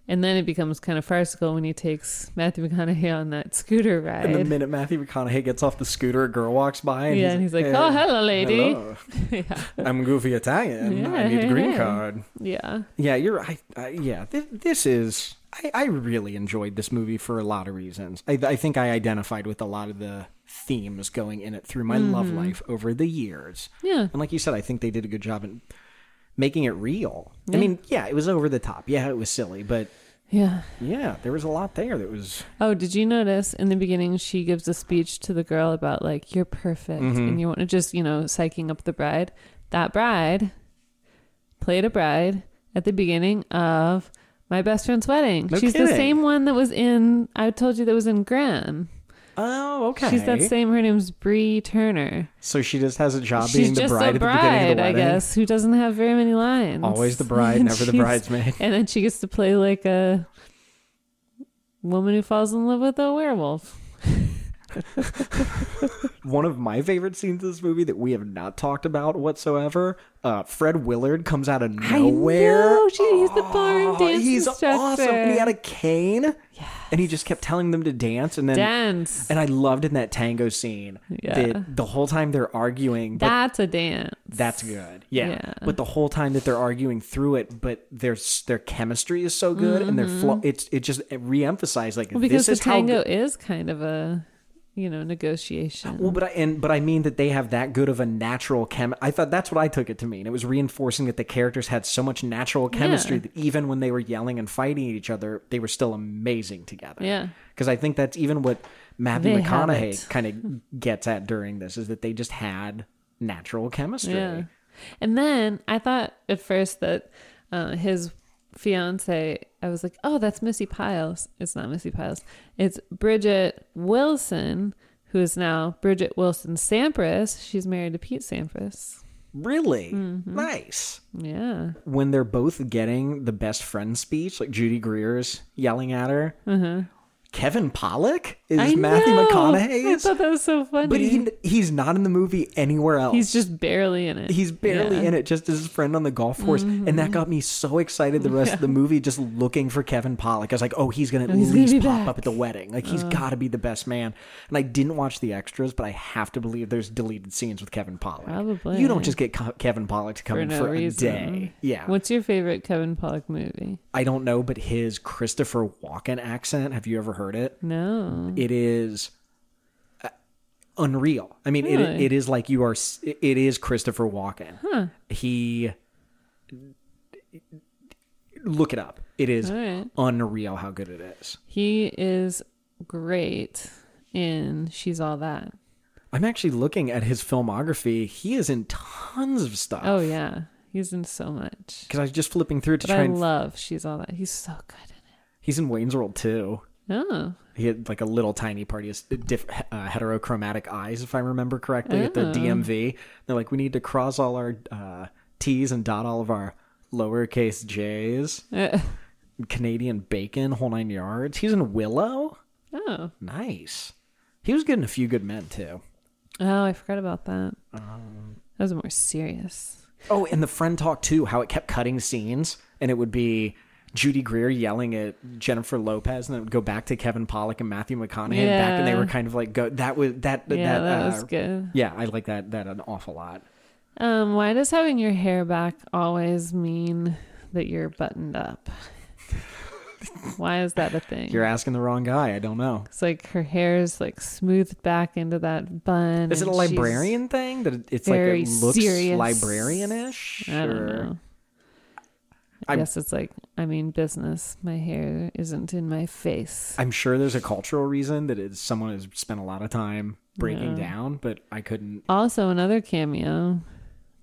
And then it becomes kind of farcical when he takes Matthew McConaughey on that scooter ride. And the minute Matthew McConaughey gets off the scooter, a girl walks by. And yeah, and he's like, "Hey, "Oh, hello, lady." hello. (laughs) yeah, I'm goofy Italian. Yeah, I need a green card. yeah, Yeah, you're right. Yeah, th- this is. I, I really enjoyed this movie for a lot of reasons. I, I think I identified with a lot of the themes going in it through my love Mm-hmm. life over the years. yeah. And like you said, I think they did a good job in making it real. I mean, yeah, it was over the top. Yeah, it was silly, but Yeah. yeah, there was a lot there that was. Oh, did you notice in the beginning she gives a speech to the girl about like you're perfect Mm-hmm. and you want to just you know psyching up the bride. That bride played a bride at the beginning of my best friend's wedding. No She's the same one that was in I told you that was in Gran. Oh, okay. She's that same. Her name's Bree Turner. So she just has a job She's being the just bride a at the beginning of bride, the I wedding. guess, who doesn't have very many lines. Always the (laughs) bride, And never the she's- bridesmaid. And then she gets to play like a woman who falls in love with a werewolf. (laughs) One of my favorite scenes of this movie that we have not talked about whatsoever. Uh, Fred Willard comes out of nowhere. I know. She, he's the barn Oh, dance he's awesome. And he had a cane. And he just kept telling them to dance. And then dance. and I loved in that tango scene Yeah. that the whole time they're arguing, That's a dance. that's good. Yeah. Yeah. But the whole time that they're arguing through it, but their their chemistry is so good and their flow it's it just it reemphasized like Mm-hmm. Well, because this the is how tango is kind of a, you know, negotiation. Well, but I and but I mean that they have that good of a natural chem. I thought that's what I took it to mean. It was reinforcing that the characters had so much natural chemistry Yeah. that even when they were yelling and fighting at each other, they were still amazing together. Yeah. because I think that's even what Matthew They McConaughey kind of gets at during this is that they just had natural chemistry. Yeah. And then I thought at first that uh, his fiance, I was like, oh, that's Missy Piles. It's not Missy Piles. It's Bridget Wilson, who is now Bridget Wilson Sampras. She's married to Pete Sampras. Really Mm-hmm. nice. Yeah. When they're both getting the best friend speech, like Judy Greer's yelling at her. Kevin Pollak is Mm-hmm. I Matthew know. I thought that was so funny. But he he's not in the movie anywhere else. he's just barely in it. he's barely Yeah. Mm-hmm. in it, just as his friend on the golf course, and that got me so excited. The rest of the movie, just looking for Kevin Pollak, I was like, "Oh, he's gonna at he's gonna least pop back. up at the wedding. Like he's got to be the best man." And I didn't watch the extras, but I have to believe there's deleted scenes with Kevin Pollak. Probably. you don't just get Kevin Pollak to come for in no for reason. a day. Yeah, What's your favorite Kevin Pollak movie? I don't know, but his Christopher Walken accent. Have you ever heard it? No. it is uh, unreal. I mean, it it is like you are. It is Christopher Walken. He look it up. It is right. unreal how good it is. He is great in She's All That. I'm actually looking at his filmography. He is in tons of stuff. Oh yeah, he's in so much. Because I was just flipping through to But try I and. love She's All That. He's so good in he's in Wayne's World too. Oh, He had like a little tiny party of diff, uh, heterochromatic eyes, if I remember correctly, at the Oh. DMV. They're like, we need to cross all our uh, T's and dot all of our lowercase J's. Uh, Canadian bacon, whole nine yards. He's in Willow. oh, Nice. He was getting a few good men too. oh! I forgot about that. Um, That was more serious. Oh, and the friend talk too. How it kept cutting scenes, and it would be Judy Greer yelling at Jennifer Lopez, and then it would go back to Kevin Pollak and Matthew McConaughey back, and they were kind of like go. That was that. Yeah, that, that, uh, was good. Yeah, I like that that an awful lot. Um, why does having your hair back always mean that you're buttoned up? (laughs) why is that a thing? You're asking the wrong guy. I don't know. It's like her hair's like smoothed back into that bun. Is it a librarian thing that it's like it looks serious. librarian-ish? I don't or- know. I guess it's like I mean business. My hair isn't in my face. I'm sure there's a cultural reason that is someone has spent a lot of time breaking Yeah. down, but I couldn't. Also, another cameo,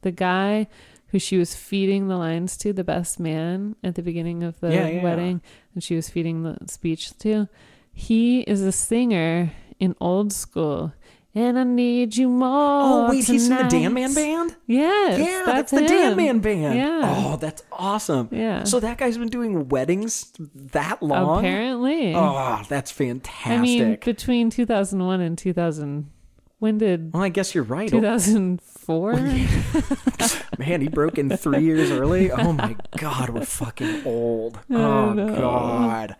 the guy who she was feeding the lines to, the best man at the beginning of the Yeah, yeah. wedding, and she was feeding the speech to. He is a singer in old school, and I need you oh, more. Oh wait, he's in the tonight. Dan Man band. Yes, Yeah, that's, the him. Dan Man band. Yeah. Oh, that's awesome. Yeah. So that guy's been doing weddings that long. Apparently. Oh, that's fantastic. I mean, between 2001 and 2000, when did well, I guess you're right. 2004? (laughs) Man, he broke in three years early. Oh my god, we're fucking old. (laughs) Oh god.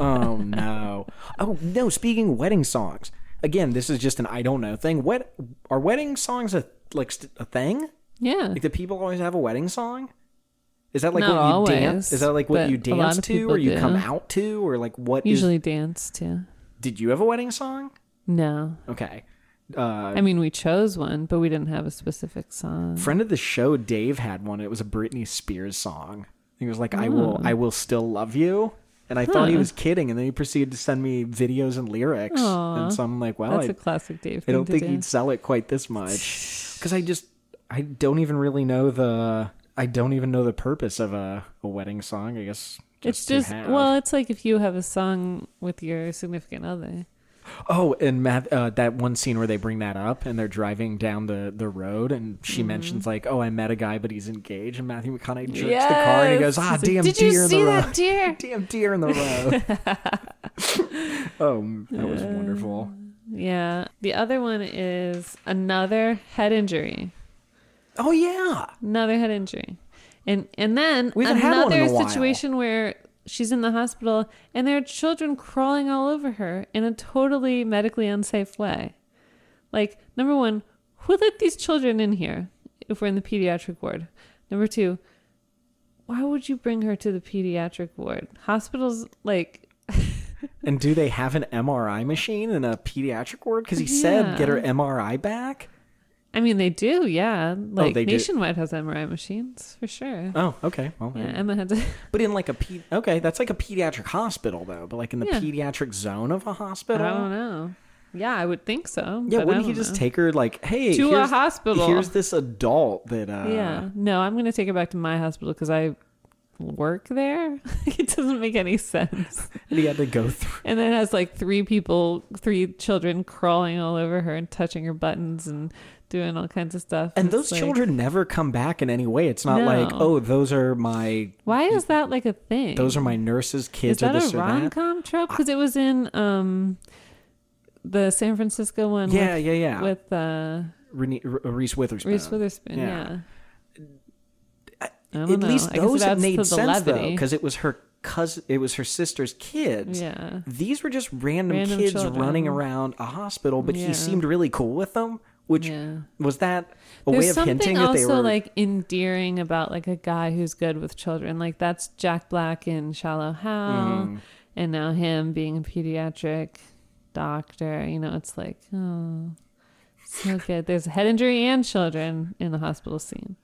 Oh no. Oh no. Speaking of wedding songs, again, this is just an I don't know thing. What are wedding songs a like st- a thing? Yeah. Like, do people always have a wedding song? Is that like Not what you always, dance? Is that like what you dance to, or you do. come out to, or like what? is- Usually dance to. did you have a wedding song? No. Okay. Uh, I mean, we chose one, but we didn't have a specific song. friend of the show, Dave had one. It was a Britney Spears song. He was like, "I will, I will still love you," and I thought he. Was kidding, and then he proceeded to send me videos and lyrics, Aw. and so I'm like, "Well, That's I, a classic Dave I don't think do. he'd sell it quite this much because I just, I don't even really know the, I don't even know the purpose of a, a wedding song. I guess It's to just have. well, it's like if you have a song with your significant other. Oh, and Matt, uh, that one scene where they bring that up and they're driving down the, the road and she Mm-hmm. mentions like, "Oh, I met a guy, but he's engaged." And Matthew McConaughey jerks the car and he goes, "Ah, damn Did deer you in see the that road! deer? (laughs) damn deer in the road!" (laughs) oh, that was wonderful. Yeah. The other one is another head injury. Oh yeah, Another head injury. And and then We haven't had one in another situation where she's in the hospital and there are children crawling all over her in a totally medically unsafe way. Like, number one, who let these children in here if we're in the pediatric ward? Number two, why would you bring her to the pediatric ward? Hospitals like (laughs) and do they have an MRI machine in a pediatric ward? Because he said get her MRI back. I mean they do, yeah. Like Oh, they do. Nationwide has MRI machines for sure. Oh, okay. Well, yeah, Emma had to (laughs) but in like a pe- okay, that's like a pediatric hospital though. But like in the Yeah. pediatric zone of a hospital. I don't know. Yeah, I would think so. Yeah, but I wouldn't he don't just know. take her like, hey, To a here's- hospital. Here's this adult that uh yeah. No, I'm going to take her back to my hospital because I work there. (laughs) it doesn't make any sense. (laughs) and he had to go through. And then has like three people, three children crawling all over her and touching her buttons and doing all kinds of stuff. And It's those like, children never come back in any way. It's not like, oh, those are my Why is that like a thing? those are my nurses' Is kids or that a rom com trope? Because it was in um the San Francisco one. Yeah, with, yeah, yeah. With uh, Rene- R- Reese Witherspoon. Reese Witherspoon. Yeah. Yeah. At know. least those made sense though, because it was her cousin. It was her sister's kids. Yeah. These were just random, Random kids children. running around a hospital, but Yeah. he seemed really cool with them. Which Yeah. was that a There's way of something hinting that also they were like endearing about like a guy who's good with children. Like that's Jack Black in Shallow Hal, Mm. and now him being a pediatric doctor. You know, it's like oh, so good. There's a head injury and children in the hospital scene.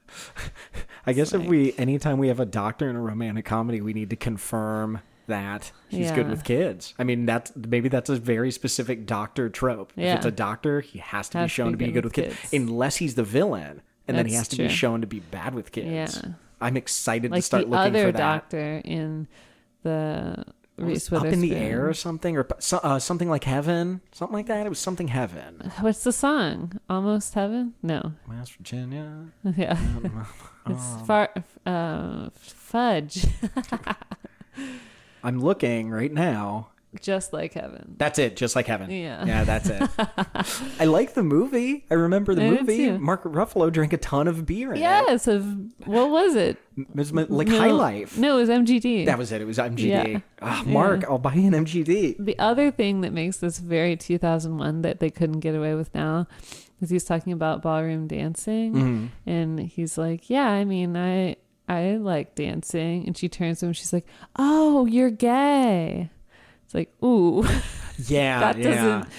(laughs) I guess if we anytime we have a doctor in a romantic comedy, we need to confirm that he's good with kids. I mean, that's maybe that's a very specific doctor trope. If it's a doctor, he has to be Has to shown be to be good good with kids, kids. unless he's the villain, and then he has to be shown to be bad with kids. Yeah. I'm excited Like to start the looking other for that. doctor in the Reese up in the air or something, or uh, something like heaven, something like that. It was something heaven. What's the song? Almost Heaven? No. West Virginia. (laughs) Yeah. (laughs) it's far uh, fudge. (laughs) I'm looking right now. Just like heaven. That's it, just like heaven. Yeah. yeah, that's it. (laughs) I like the movie. I remember the I did movie. too. Mark Ruffalo drank a ton of beer. In Yes, of what was it? it. it was like no, High Life. No, it was MGD. That was it. It was MGD. Yeah. Ah, Mark, I'll buy an MGD. the other thing that makes this very 2001 that they couldn't get away with now is he's talking about ballroom dancing Mm-hmm. and he's like, "Yeah, I mean, I I like dancing." And she turns to him, she's like, "Oh, you're gay." It's like, "Ooh, (laughs) Yeah, that yeah. doesn't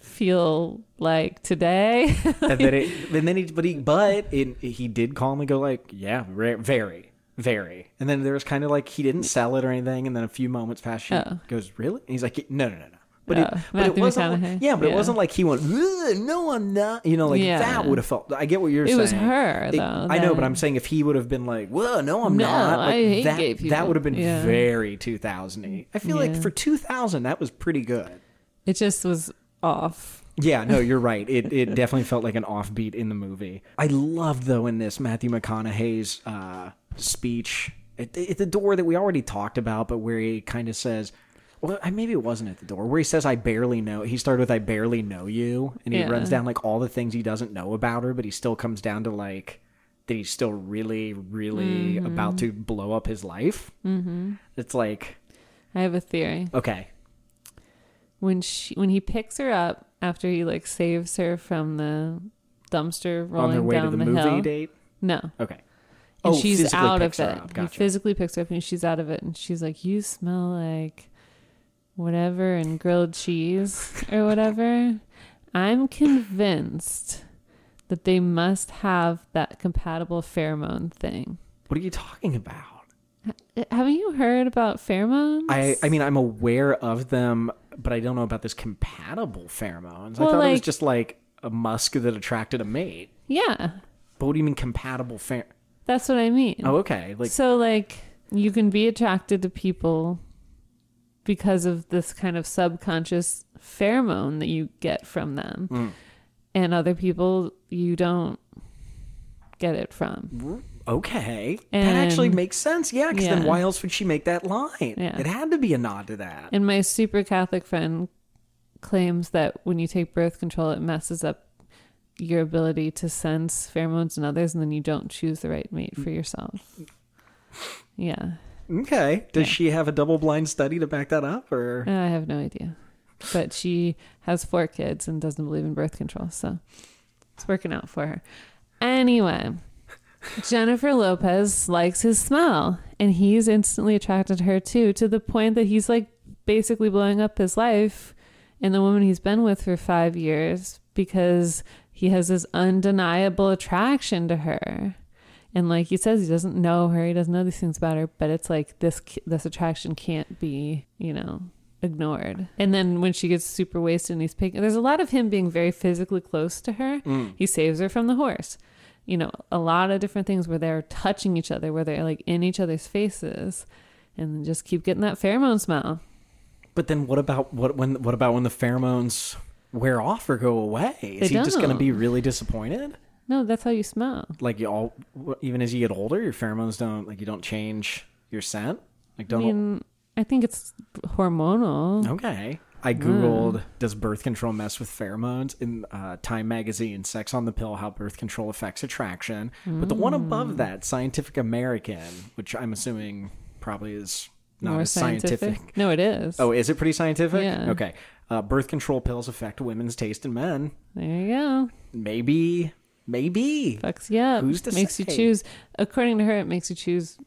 feel like today." and then it, (laughs) and then he, but he, but it, he did calmly go like, yeah, very, very. And then there was kind of like he didn't sell it or anything. And then a few moments past, she Oh. goes, really? And he's like, no, no, no, no. But it, but it wasn't. McConaughey. Yeah, but it wasn't like he went. No, I'm not. You know, like Yeah. that would have felt. I get what you're It saying. It was her, It- though, I know, but I'm saying if he would have been like, "Well, no, I'm No, not." Like, I hate that, gay That would have been Yeah. very 2000. I feel like for 2000, that was pretty good. it just was off. Yeah, no, you're (laughs) right. It it definitely felt like an offbeat in the movie. I love though in this Matthew McConaughey's uh, speech at, at the door that we already talked about, but where he kind of says, "Well, I- maybe it wasn't at the door." Where he says, "I barely know." He started with, "I barely know you," and he Yeah. runs down like all the things he doesn't know about her, but he still comes down to like that he's still really, really about to blow up his life. Mm-hmm. It's like I have a theory. okay, When she when he picks her up after he like saves her from the dumpster rolling on their way down to the, the, movie hill. date. No. Okay. And Oh, she's out of it. up. He physically picks her up and she's out of it and she's like, You smell like whatever and grilled cheese or whatever. I'm convinced that they must have that compatible pheromone thing. What are you talking about? Uh, haven't you heard about pheromones? I I mean I'm aware of them, but I don't know about this compatible pheromones. I Well, thought it was just like a musk that attracted a mate. yeah, But what do you mean compatible pher? that's what I mean. Oh, okay. Like so like you can be attracted to people because of this kind of subconscious pheromone that you get from them. Mm. And other people you don't get it from. okay, that actually makes sense. Yeah, because then why else would she make that line? Yeah. It had to be a nod to that. And my super Catholic friend claims that when you take birth control it messes up your ability to sense pheromones in others and then you don't choose the right mate for yourself. Yeah. Okay. Does Yeah. she have a double blind study to back that up, or uh, I have no idea. But she has four kids and doesn't believe in birth control, so it's working out for her. Anyway, Jennifer Lopez likes his smell, and he's instantly attracted to her too, to the point that he's like basically blowing up his life and the woman he's been with for five years because he has this undeniable attraction to her. And like he says, he doesn't know her. He doesn't know these things about her. But it's like this this attraction can't be, you know, ignored. And then when she gets super wasted and he's picking, there's a lot of him being very physically close to her. Mm. He saves her from the horse. You know, a lot of different things where they're touching each other, where they're like in each other's faces, and just keep getting that pheromone smell. But then what about what when what about when the pheromones wear off or go away? Is They he just going to be really disappointed? No, that's how you smell. Like you all, even as you get older, your pheromones don't like you don't change your scent. Like I don't. I mean, I think it's hormonal. okay. I googled does birth control mess with pheromones in uh, Time magazine, Sex on the Pill: How Birth Control Affects Attraction. But the one Mm. above that, Scientific American, which I'm assuming probably is not More as scientific. No, it is. Oh, is it pretty scientific? Yeah. Okay. Uh, birth control pills affect women's taste in men. there you go. Maybe, maybe. Fucks you up. Who's to makes you choose. According to her, it makes you choose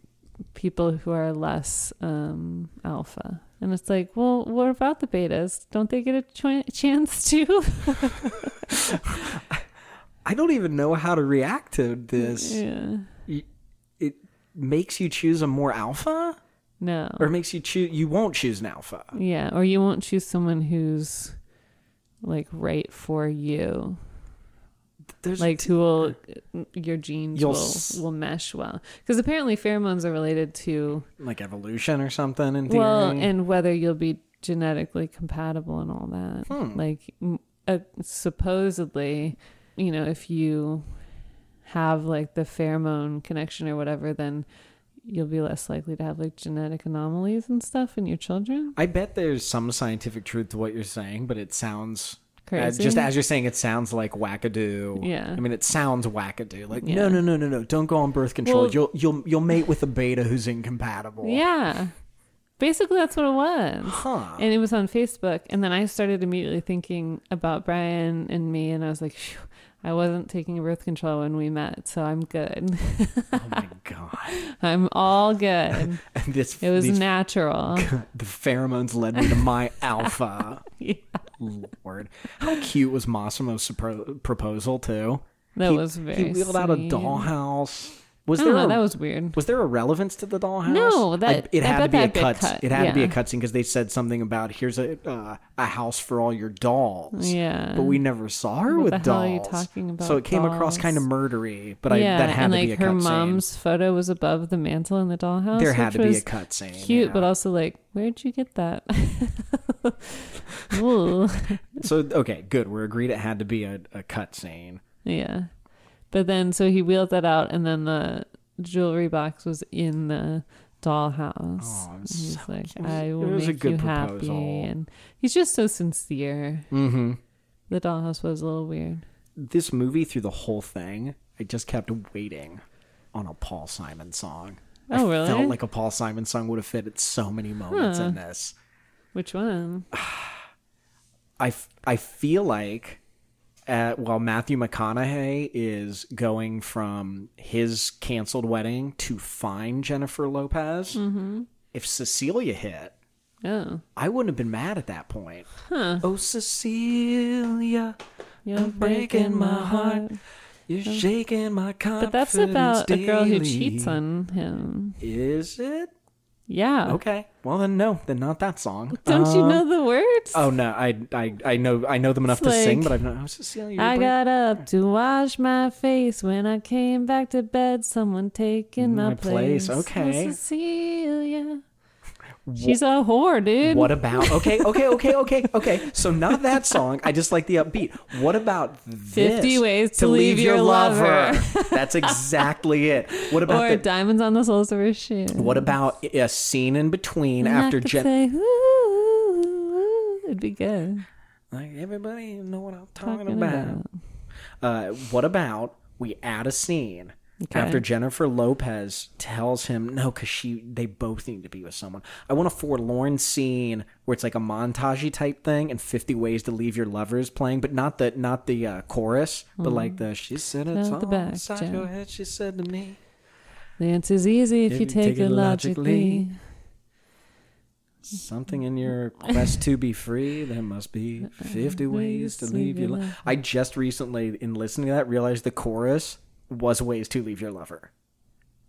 people who are less um, alpha. And it's like, well, what about the betas? Don't they get a ch- chance (laughs) too? I don't even know how to react to this. yeah. It makes you choose a more alpha, No. or it makes you choose. You won't choose an alpha. yeah. Or you won't choose someone who's like right for you. There's like who will your genes will s- will mesh well because apparently pheromones are related to like evolution or something. In theory. well and whether you'll be genetically compatible and all that Hmm. like uh, supposedly you know if you have like the pheromone connection or whatever then you'll be less likely to have like genetic anomalies and stuff in your children I bet there's some scientific truth to what you're saying, but it sounds. Uh, just as you're saying, it sounds like wackadoo. Yeah. I mean, it sounds wackadoo. Like, Yeah. no, no, no, no, no. Don't go on birth control. Well- you'll you'll you'll mate with a beta who's incompatible. yeah basically that's what it was Huh. and it was on Facebook. And then I started immediately thinking about Brian and me, and I was like, Phew, I wasn't taking birth control when we met, so I'm good. oh my (laughs) god. I'm all good. (laughs) And this It was these natural. (laughs) the pheromones led me to my alpha. Yeah. Lord, how cute was Massimo's supro- proposal too? That He- was very. He wheeled out a dollhouse. Was I there know. a, That was weird. was there a relevance to the dollhouse? No, that- I- it I had to be a cut. cut, It had to be a cutscene because they said something about here's a uh, a house for all your dolls. Yeah. but we never saw her What with dolls. hell are you talking about So it came across kind of murdery, but I, yeah, that had and to like be a cutscene. her cutscene. mom's photo was above the mantle in the dollhouse. There had to be a cutscene. Cute, yeah. but also like, where'd you get that? (laughs) (laughs) So okay, good. We're agreed it had to be a, a cut scene. Yeah. But then, so he wheeled that out, and then the jewelry box was in the dollhouse. Oh, And he's so like, cute. I will make good you proposal. happy. And he's just so sincere. Mm-hmm. The dollhouse was a little weird. This movie through the whole thing, I just kept waiting on a Paul Simon song. Oh, I really? felt like a Paul Simon song would have fit at so many moments in this. Which one? (sighs) I, f- I feel like uh, while Matthew McConaughey is going from his canceled wedding to find Jennifer Lopez, Mm-hmm. if Cecilia hit, Oh. I wouldn't have been mad at that point. Oh, Cecilia, You're I'm breaking my heart. You're shaking my confidence. But that's about a girl who cheats on him. Is it? Yeah. Okay. Well then, no, then not that song. Don't you know uh, the words? Oh no, I I I know I know them enough to sing, but I've not. Oh, Cecilia, you're I got up to wash my face. When I came back to bed, someone taking my, My place, place. okay. Cecilia. She's a whore, dude. What about? Okay, okay, okay, okay, okay. So not that song. I just like the upbeat. What about this? 50 ways to leave your lover. (laughs) That's exactly it. What about or the, diamonds on the soles of her shoes. What about a scene in between And after Jen? say, ooh, ooh, ooh, it'd be good. Like everybody know what I'm talking, Talking about. about. Uh, what about we add a scene Okay. after Jennifer Lopez tells him no, because she they both need to be with someone. I want a forlorn scene where it's like a montagey type thing and Fifty Ways to Leave Your Lovers playing, but not the not the uh, chorus, but like the she said it's all the back, inside Jen. your head. She said to me. The answer's easy if, you take, it logically. Something in your quest to be free, there must be (laughs) 50 ways to leave your life. I just recently, in listening to that, realized the chorus was ways to leave your lover.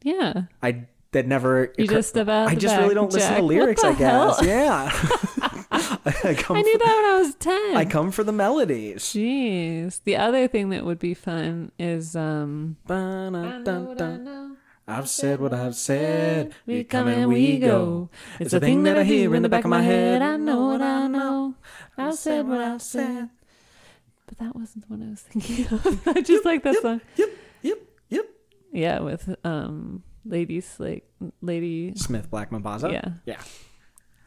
Yeah. I that never. You occur- just about I just really don't listen to lyrics. I guess. hell? Yeah. (laughs) I (laughs) come. I knew for, that when I was 10. I come for the melodies. Jeez. The other thing that would be fun is um I've said what I've said. We come and we go. It's a thing that I hear in the back of my head. I know what I know. I've said what I've said. But that wasn't the one I was thinking of. (laughs) I just like that song. Yep. Yep. Yep. Yeah, with um Lady Slake Ladysmith Black Mambazo. Yeah. Yeah.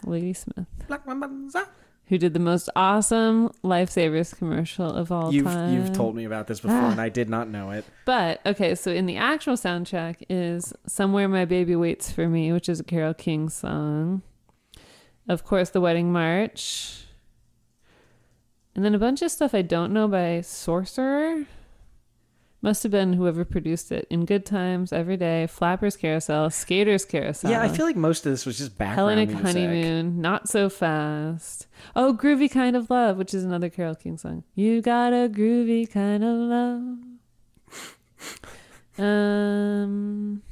Ladysmith. Black Mambazo. Who did the most awesome Lifesavers commercial of all You've time. you've told me about this before, Ah. and I did not know it. But okay, so in the actual soundtrack is Somewhere My Baby Waits for Me, which is a Carole King song. Of course, The Wedding March. And then a bunch of stuff I don't know by Sorcerer. Must have been whoever produced it. In Good Times, Every Day, Flappers Carousel, Skaters Carousel. Yeah, I feel like most of this was just background Hellenic music. Honeymoon, Not So Fast. Oh, Groovy Kind of Love, which is another Carole King song. You got a groovy kind of love. (laughs) Um,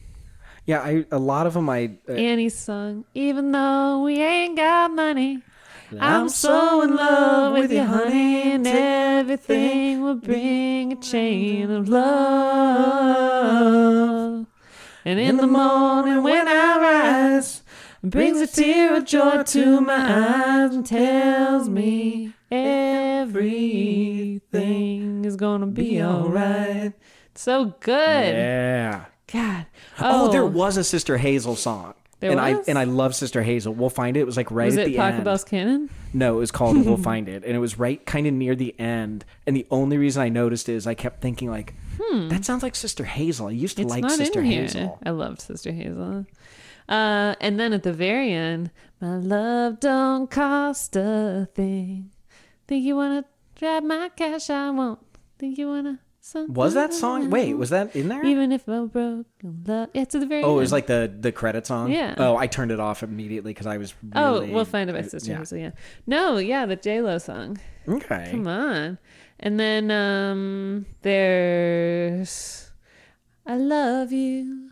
Yeah, I a lot of them I uh, Annie's song. Even though we ain't got money, I'm so in love with you, honey, and everything will bring a chain of love. And in the morning when I rise, brings a tear of joy to my eyes and tells me everything is gonna be alright. So good. Yeah. God. Oh. Oh, there was a Sister Hazel song. There and I and I love Sister Hazel. We'll find it. It was like right Was at it the Taco end. Bell's Cannon? No, it was called We'll (laughs) Find It. And it was right kind of near the end. And the only reason I noticed is I kept thinking like, hmm. that sounds like Sister Hazel. I used to. It's like Sister. Hazel. I loved Sister Hazel. Uh, and then at the very end, my love don't cost a thing. Think you wanna grab my cash? I won't. Think you wanna? Something Was that song? Wait, was that in there? Even if I'm broke, love. Yeah, it's at the very Oh, end. it was like the the credit song. Yeah. Oh, I turned it off immediately because I was. Oh, we'll find it by Sister yeah. Hazel. Yeah. No, yeah, the J Lo song. Okay. Come on. And then um there's I love you.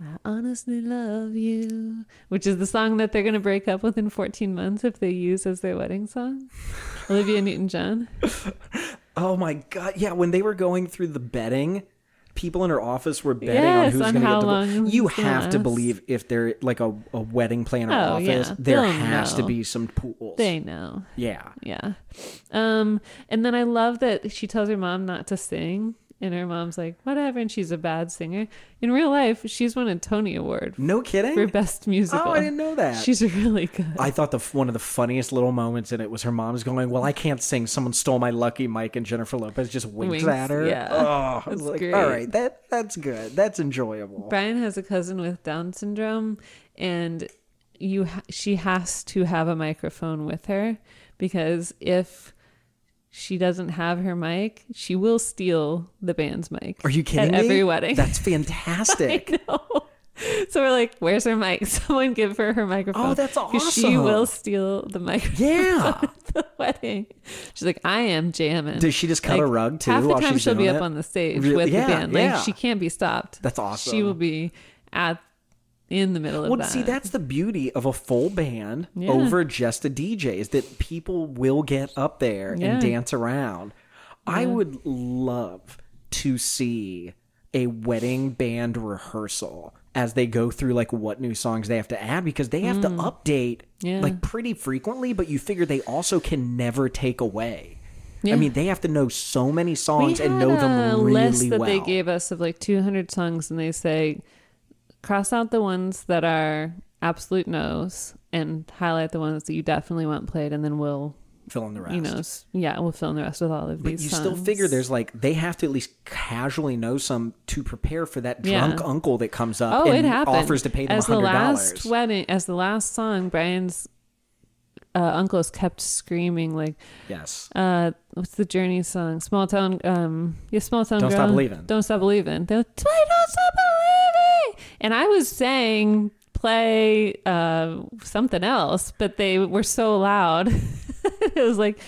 I honestly love you, which is the song that they're going to break up within 14 months if they use as their wedding song. (laughs) Olivia Newton-John. (laughs) Oh my god! Yeah, when they were going through the betting, people in her office were betting Yes, on who's going to get divorced. You have to believe if they're like a, a wedding planner Oh, office, yeah. there They'll has to be some pools. They know. yeah. Yeah. Um, and then I love that she tells her mom not to sing, and her mom's like, whatever, and she's a bad singer. In real life, she's won a Tony Award No kidding. for best musical. oh, I didn't know that. She's really good. I thought the one of the funniest little moments in it was her mom's going, "Well, I can't sing. Someone stole my lucky mic," and Jennifer Lopez just winks, Winks, at her. yeah. oh, That's like, great. all right, that that's good. That's enjoyable. Brian has a cousin with Down syndrome, and you ha- she has to have a microphone with her because if she doesn't have her mic, she will steal the band's mic. Are you kidding At me? every wedding. That's fantastic. (laughs) I know. So we're like, "Where's her mic? (laughs) Someone give her her microphone." Oh, that's awesome! She will steal the microphone (laughs) yeah. at the wedding. She's like, "I am jamming." Does she just cut a rug, too, Half the time she'll be doing up on the stage Really? with Yeah, the band. Like yeah. she can't be stopped. That's awesome. She will be at in the middle of Well, that. see, that's the beauty of a full band Yeah. over just a DJ is that people will get up there Yeah. and dance around. I would love to see a wedding band rehearsal as they go through like what new songs they have to add because they have to update Mm. Yeah. like pretty frequently, but you figure they also can never take away. Yeah. I mean, they have to know so many songs and know them really list that well. they gave us of like 200 songs, and they say cross out the ones that are absolute no's and highlight the ones that you definitely want played, and then we'll Fill in the rest. you know yeah we'll fill in the rest with all of But these. you still figure there's like they have to at least casually know some to prepare for that Yeah. drunk uncle that comes up Oh, and it happened. offers to pay them as the hundred last wedding, as the last song, Brian's uh, uncles kept screaming like, Yes. uh, "What's the Journey song? Small town, um, yeah, small town Don't girl. Stop Believin'. Don't stop believing. They're like, Don't stop believing," and I was saying play uh, something else, but they were so loud. (laughs) it was like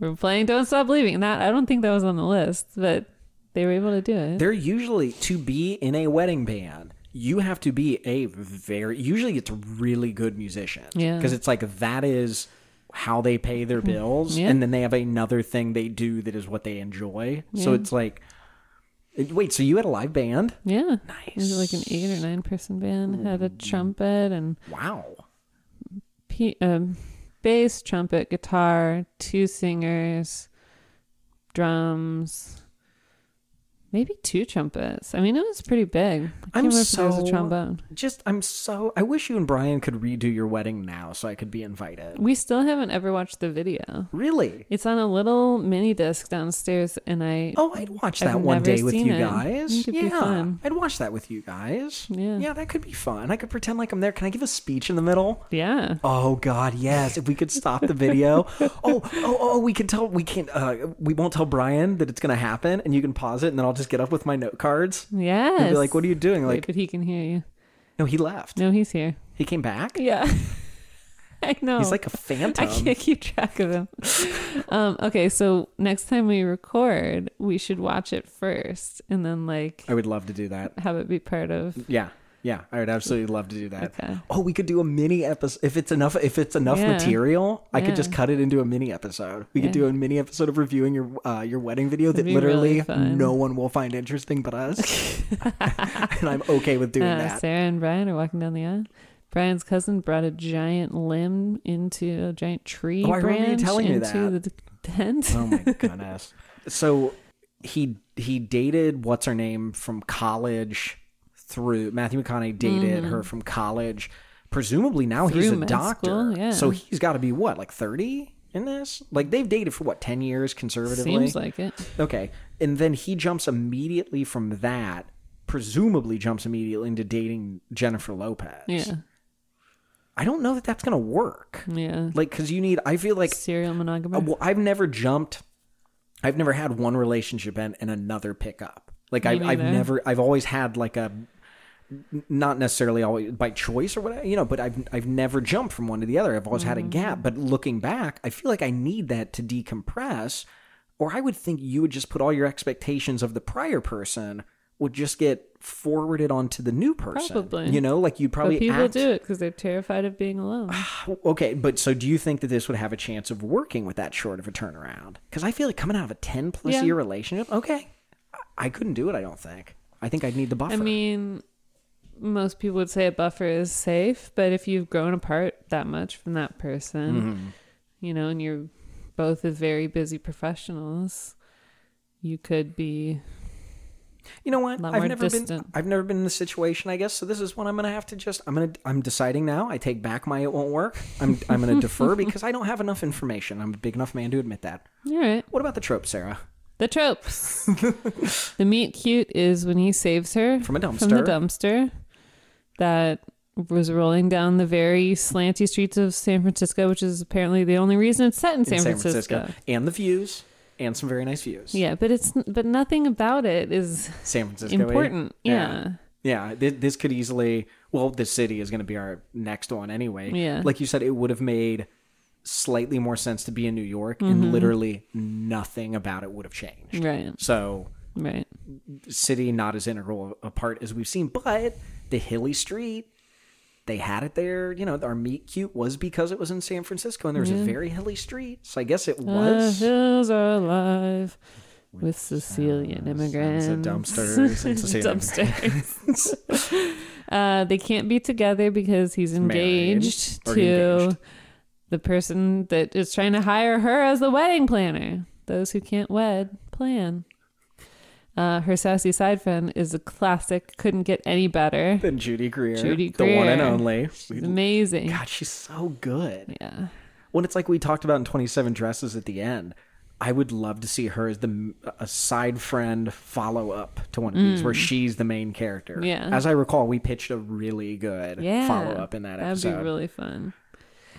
we're playing Don't Stop Believing. And that I don't think that was on the list, but they were able to do it. They're usually to be in a wedding band. You have to be a very usually it's a really good musician. Yeah. Because it's like that is how they pay their bills, Yeah. and then they have another thing they do that is what they enjoy. So it's like, wait, so you had a live band? Yeah. Nice. It was like an eight or nine person band. Had a trumpet and Wow. p- um, bass, trumpet, guitar, two singers, drums, maybe two trumpets. I mean, it was pretty big. I can't I'm remember if there was so a trombone. just I'm so I wish you and Brian could redo your wedding now so I could be invited. We still haven't ever watched the video. Really? It's on a little mini disc downstairs, and I Oh, I'd watch I've that one day with you it. guys. I think it'd be yeah, fun. I'd watch that with you guys. Yeah. yeah, that could be fun. I could pretend like I'm there. Can I give a speech in the middle? yeah. Oh God, yes! If we could stop the video. (laughs) oh, oh, oh! We can tell. We can't. Uh, we won't tell Brian that it's gonna happen, and you can pause it, and then I'll just get up with my note cards Yes. and be like, "What are you doing?" Wait, Like, but he can hear you. no, he left. No, he's here. He came back. Yeah. (laughs) I know. He's like a phantom. I can't keep track of him. um, okay, so next time we record, we should watch it first and then like I would love to do that. have it be part of. Yeah, yeah, I would absolutely love to do that. Okay. Oh, we could do a mini episode if it's enough. If it's enough Yeah. material, I could just cut it into a mini episode. We could do a mini episode of reviewing your uh, your wedding video that That'd be literally really no one will find interesting but us, (laughs) (laughs) and I'm okay with doing Uh, that. Sarah and Brian are walking down the aisle. Brian's cousin brought a giant limb into a giant tree Oh, I remember you branch telling into that. the tent. Oh my (laughs) goodness. so he he dated what's her name from college through Matthew McConaughey dated her from college. Presumably now he's Mm-hmm. A doctor. school, yeah. So he's got to be what, like 30 in this? Like they've dated for what, 10 years conservatively? Seems like it. Okay. And then he jumps immediately from that, presumably jumps immediately into dating Jennifer Lopez. Yeah. I don't know that that's going to work. Yeah. Like, because you need, I feel like Serial monogamous. uh, well, I've never jumped. I've never had one relationship and, and another pickup. Like I've, I've never. I've always had like a, not necessarily always by choice or whatever, you know. But I've I've never jumped from one to the other. I've always had a gap. Mm-hmm. But looking back, I feel like I need that to decompress. Or I would think you would just put all your expectations of the prior person would just get forwarded onto the new person. Probably. You know, like you'd probably but people act- do it because they're terrified of being alone. (sighs) Okay, but so do you think that this would have a chance of working with that short of a turnaround? Because I feel like coming out of a ten plus Yeah. year relationship, okay, I couldn't do it. I don't think. I think I'd need the buffer. I mean, most people would say a buffer is safe, but if you've grown apart that much from that person, Mm-hmm. you know, and you're both as very busy professionals, you could be You know what? I've never been. I've never been in this situation. I guess so. This is what I'm gonna have to just. I'm gonna. I'm deciding now. I take back my it won't work. I'm. I'm gonna defer (laughs) because I don't have enough information. I'm a big enough man to admit that. all right. What about the trope, Sarah? The tropes. (laughs) the meet cute is when he saves her From a dumpster. From the dumpster. That was rolling down the very slanty streets of San Francisco, which is apparently the only reason it's set in San, in San Francisco. Francisco, and the views, and some very nice views. Yeah, but it's but nothing about it is San Francisco. important. Yeah. Yeah, this, this could easily. Well, this city is going to be our next one anyway. Yeah. like you said, it would have made slightly more sense to be in New York, Mm-hmm. and literally nothing about it would have changed. Right. So, Right. city not as integral a part as we've seen, but the hilly street. They had it there, you know. Our meet cute was because it was in San Francisco, and there was a very hilly street. So I guess it was. The hills are alive with Sicilian immigrants. dumpsters (laughs) and Sicilian dumpsters. (laughs) uh, they can't be together because he's engaged to engaged. the person that is trying to hire her as the wedding planner. Those who can't wed plan. Uh, her sassy side friend is a classic. Couldn't get any better. than Judy Greer, Judy the one and only. She's amazing. God, she's so good. Yeah. When it's like we talked about in Twenty Seven Dresses at the end, I would love to see her as the a side friend follow up to one of these, where she's the main character. Mm. Yeah. As I recall, we pitched a really good Yeah. follow up in that That'd episode. be really fun.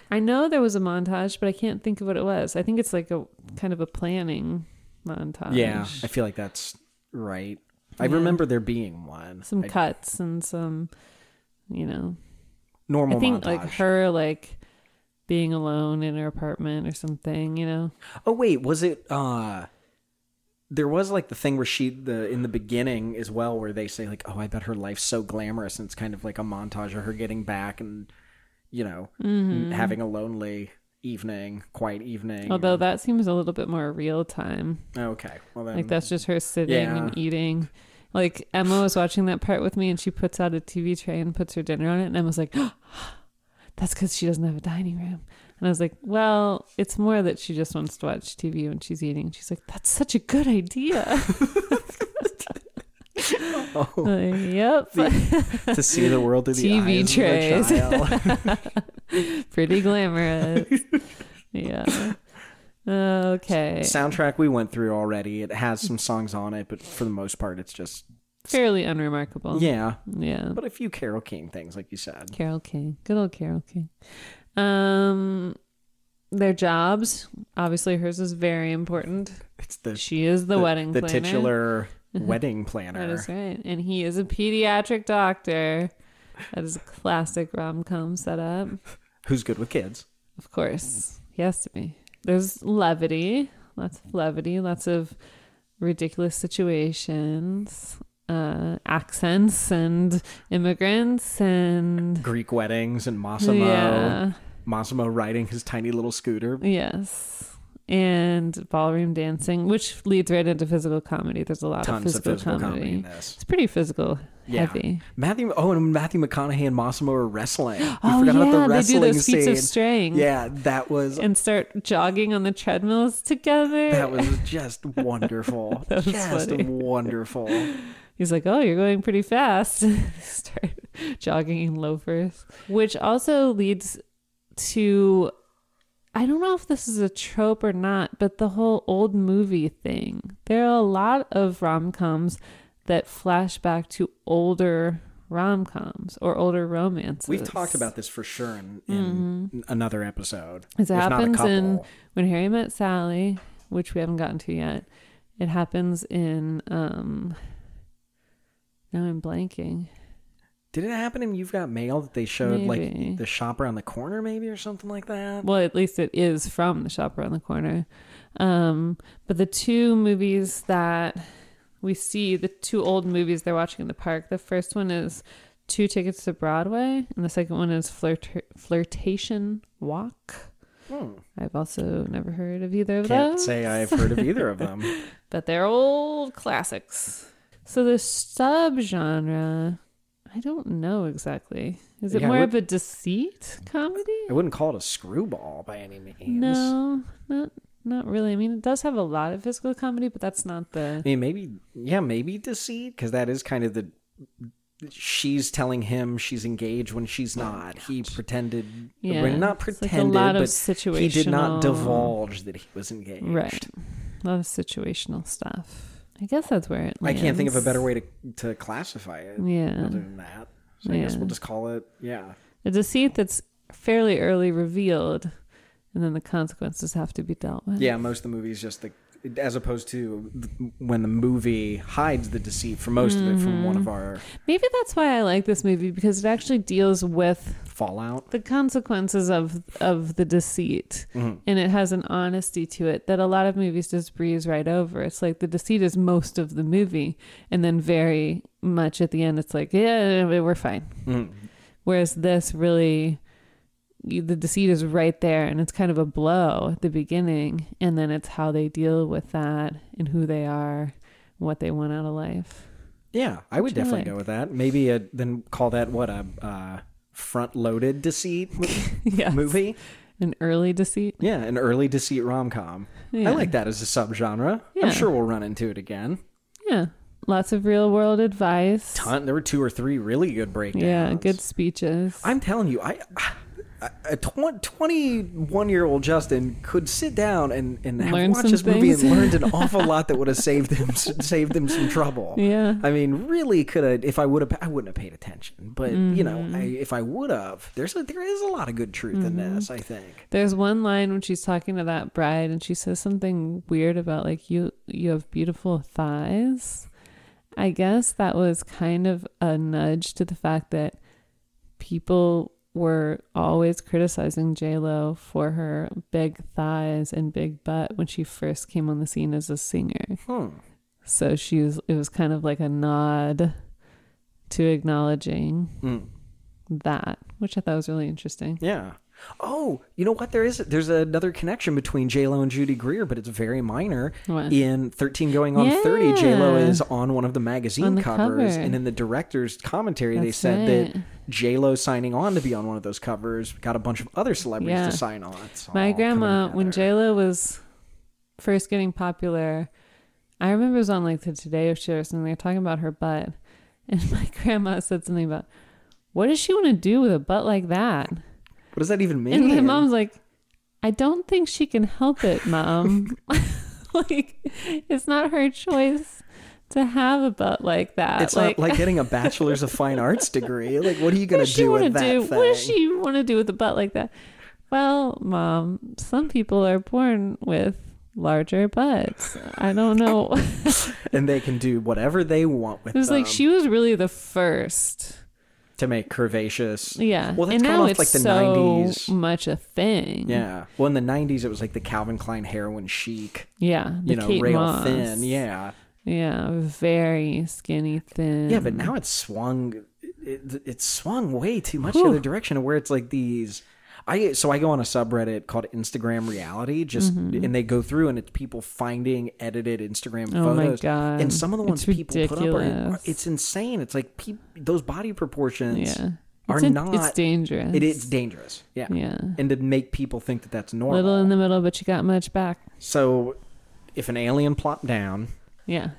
I know there was a montage, but I can't think of what it was. I think it's like a kind of a planning montage. yeah, I feel like that's right. I Yeah. remember there being one. Some I- cuts and some, you know, normal I think montage. like her like being alone in her apartment or something. You know, Oh wait, was it uh there was like the thing where she the in the beginning as well where they say like, "Oh, I bet her life's so glamorous." And it's kind of like a montage of her getting back and you know, Mm-hmm. having a lonely evening, quiet evening. although that seems a little bit more real time. Okay. Well then Like that's just her sitting Yeah. and eating. Like Emma was watching that part with me, and she puts out a TV tray and puts her dinner on it, and Emma's like, ah, "That's because she doesn't have a dining room." And I was like, "Well, it's more that she just wants to watch TV when she's eating." And she's like, "That's such a good idea." (laughs) (laughs) oh, Like, yep, to see the world through the TV eyes trays. of a child. (laughs) pretty glamorous. yeah. Okay. Soundtrack we went through already. It has some songs on it, but for the most part it's just Fairly unremarkable. yeah, Yeah. but a few Carole King things like you said. Carole King. Good old Carole King. Um their jobs, obviously hers is very important. It's the She is the, wedding planner. the planner. titular (laughs) wedding planner. That is right. And he is a pediatric doctor. That is a classic rom com setup. Who's good with kids? Of course. He has to be. There's levity. Lots of levity, lots of ridiculous situations. Uh accents and immigrants and Greek weddings and Massimo. yeah. Massimo riding his tiny little scooter. Yes. And ballroom dancing, which leads right into physical comedy. There's a lot Tons of physical, of physical comedy. comedy. in this. It's pretty physical Yeah. heavy. Matthew. Oh, and Matthew McConaughey and Massimo are wrestling. We oh forgot yeah, about the they do those feats scene. of strength. Yeah, that was And start jogging on the treadmills together. that was (laughs) just wonderful. (laughs) That was just funny. wonderful. He's like, "Oh, you're going pretty fast." (laughs) Start jogging in loafers, which also leads to I don't know if this is a trope or not, but the whole old movie thing. There are a lot of rom-coms that flash back to older rom-coms or older romances. We've talked about this for sure in, in another episode. It if not a happens in. When Harry Met Sally, which we haven't gotten to yet. It happens in um now I'm blanking. Did it happen in You've Got Mail that they showed Maybe. like the shop around the corner, maybe or something like that? Well, at least it is from the shop around the corner. Um, but the two movies that we see, the two old movies they're watching in the park, the first one is Two Tickets to Broadway, and the second one is Flirt- Flirtation Walk. Hmm. I've also never heard of either of them. Can't those. say I've heard of either of them. (laughs) but they're old classics. So the subgenre, I don't know exactly. Is it Yeah, more what- of a deceit comedy? I wouldn't call it a screwball by any means. No, not not really. I mean, it does have a lot of physical comedy, but that's not the. I mean, maybe, yeah, maybe deceit, because that is kind of the. She's telling him she's engaged when she's oh not. He pretended, Yeah, well, not like pretended, lot of but he did not divulge that he was engaged. Right. A lot of situational stuff. I guess that's where it. I can't think of a better way to to classify it Yeah. other than that. So I guess we'll just call it, yeah. A deceit that's fairly early revealed, and then the consequences have to be dealt with. Yeah, most of the movies just the as opposed to when the movie hides the deceit for most of it from one of our Maybe that's why I like this movie because it actually deals with fallout. the consequences of of the deceit Mhm. and it has an honesty to it that a lot of movies just breeze right over it's like the deceit is most of the movie and then very much at the end it's like yeah we're fine Mhm. whereas this really you- the deceit is right there and it's kind of a blow at the beginning and then it's how they deal with that and who they are what they want out of life Yeah, I would Which I definitely like. go with that. Maybe a, then call that what a uh, front-loaded deceit (laughs) yeah movie. an early deceit Yeah, an early deceit rom-com. yeah. I like that as a subgenre. Yeah. I'm sure we'll run into it again. yeah lots of real world advice Ton. There were two or three really good breakdowns. Yeah, good speeches. I'm telling you, I. A 21 year old Justin could sit down and, and Learn some this movie and learned an awful (laughs) lot that would have saved him saved him some trouble. yeah. I mean, really could have. If I would have, I wouldn't have paid attention. But you know, Mm-hmm. I, if I would have, there's a, there is a lot of good truth in this. I think. There's one line when she's talking to that bride and she says something weird about like you you have beautiful thighs. I guess that was kind of a nudge to the fact that people were always criticizing J Lo for her big thighs and big butt when she first came on the scene as a singer. Hmm. So she was it was kind of like a nod to acknowledging Mm. that, which I thought was really interesting. Yeah. Oh, you know what? There is there's another connection between J Lo and Judy Greer, but it's very minor. What? In Thirteen Going on Thirty, J Lo is on one of the magazine the covers, cover. and in the director's commentary, they That's said that right. J Lo signing on to be on one of those covers got a bunch of other celebrities Yeah. to sign on. My grandma, when together. Lo was first getting popular, I remember it was on like the Today Show or something. They were talking about her butt, (laughs) and my grandma said something about, "What does she want to do with a butt like that?" What does that even mean? And my mom's like, "I don't think she can help it, mom. (laughs) (laughs) like, it's not her choice." To have a butt like that, it's like, not like getting a (laughs) bachelor's of fine arts degree. Like, what are you gonna do with that do? thing? What does she want to do with a butt like that? Well, mom, some people are born with larger butts. I don't know. and they can do whatever they want with it was them like she was really the first. To make curvaceous. Yeah. Well, that's and now off it's like the so 90s. much a thing. Yeah. Well, in the '90s, it was like the Calvin Klein heroin chic. Yeah. The You know, Kate rail Moss. thin. Yeah. Yeah. Very skinny, thin. Yeah, but now it's swung. It, it's swung way too much Whew. the other direction, where it's like these. I so I go on a subreddit called Instagram Reality, just and they go through and it's people finding edited Instagram Mm-hmm. Oh my photos, God. and some of the ones It's people put up are ridiculous. it's insane. It's like peop, those body proportions Yeah. are It's, in- not. it's dangerous. It is dangerous. Yeah. Yeah. and to make people think that that's normal. Little in the middle, but you got much back. So, if an alien plopped down Yeah.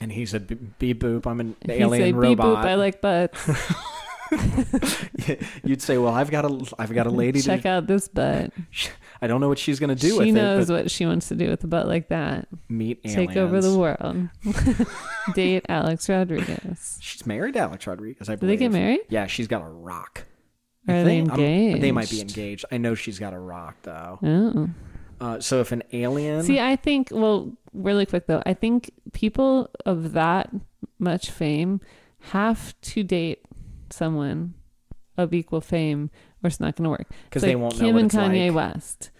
and he said, "Beep beep, boop, I'm an say alien beep robot," boop, I like butts. (laughs) (laughs) you'd say, "Well, I've got a, I've got a (laughs) lady. Check to, out this butt. (laughs) I don't know what she's gonna do she with knows it, what she wants to do with a butt like that. meet aliens. Take over the world. Date Alex Rodriguez. She's married to Alex Rodriguez. I Did they get married? Yeah, she's got a rock. I Are they think. I'm- they might be engaged? engaged. I know she's got a rock though. Oh. Uh, so if an alien, See, I think, well, really quick though, I think people of that much fame have to date someone of equal fame or it's not going to work. 'Cause It's they like won't know Kim what and Kanye like. West.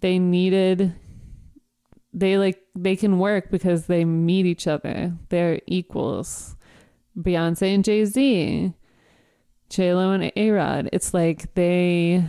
They needed, they like, they can work because they meet each other. They're equals. Beyonce and Jay Z, J Lo and A Rod. It's like they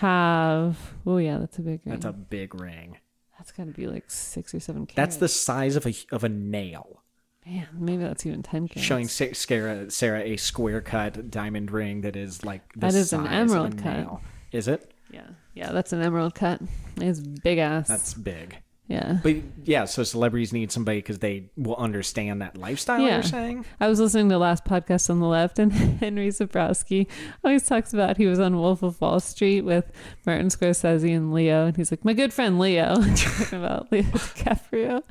have Oh yeah, that's a big ring. That's a big ring. That's got to be like six or seven. Carats. That's the size of a of a nail. Man. Maybe that's even ten carats. Showing Sarah, Sarah a square cut diamond ring that is like the That is an emerald cut. nail. Is it? Yeah, yeah, that's an emerald cut. It's big ass. That's big. yeah. But yeah, so celebrities need somebody because they will understand that lifestyle. Yeah. You're saying? I was listening to the last podcast on the left, and (laughs) Henry Zebrowski always talks about he was on Wolf of Wall Street with Martin Scorsese and Leo, and he's like, "My good friend Leo," (laughs) talking about Leo (laughs) DiCaprio.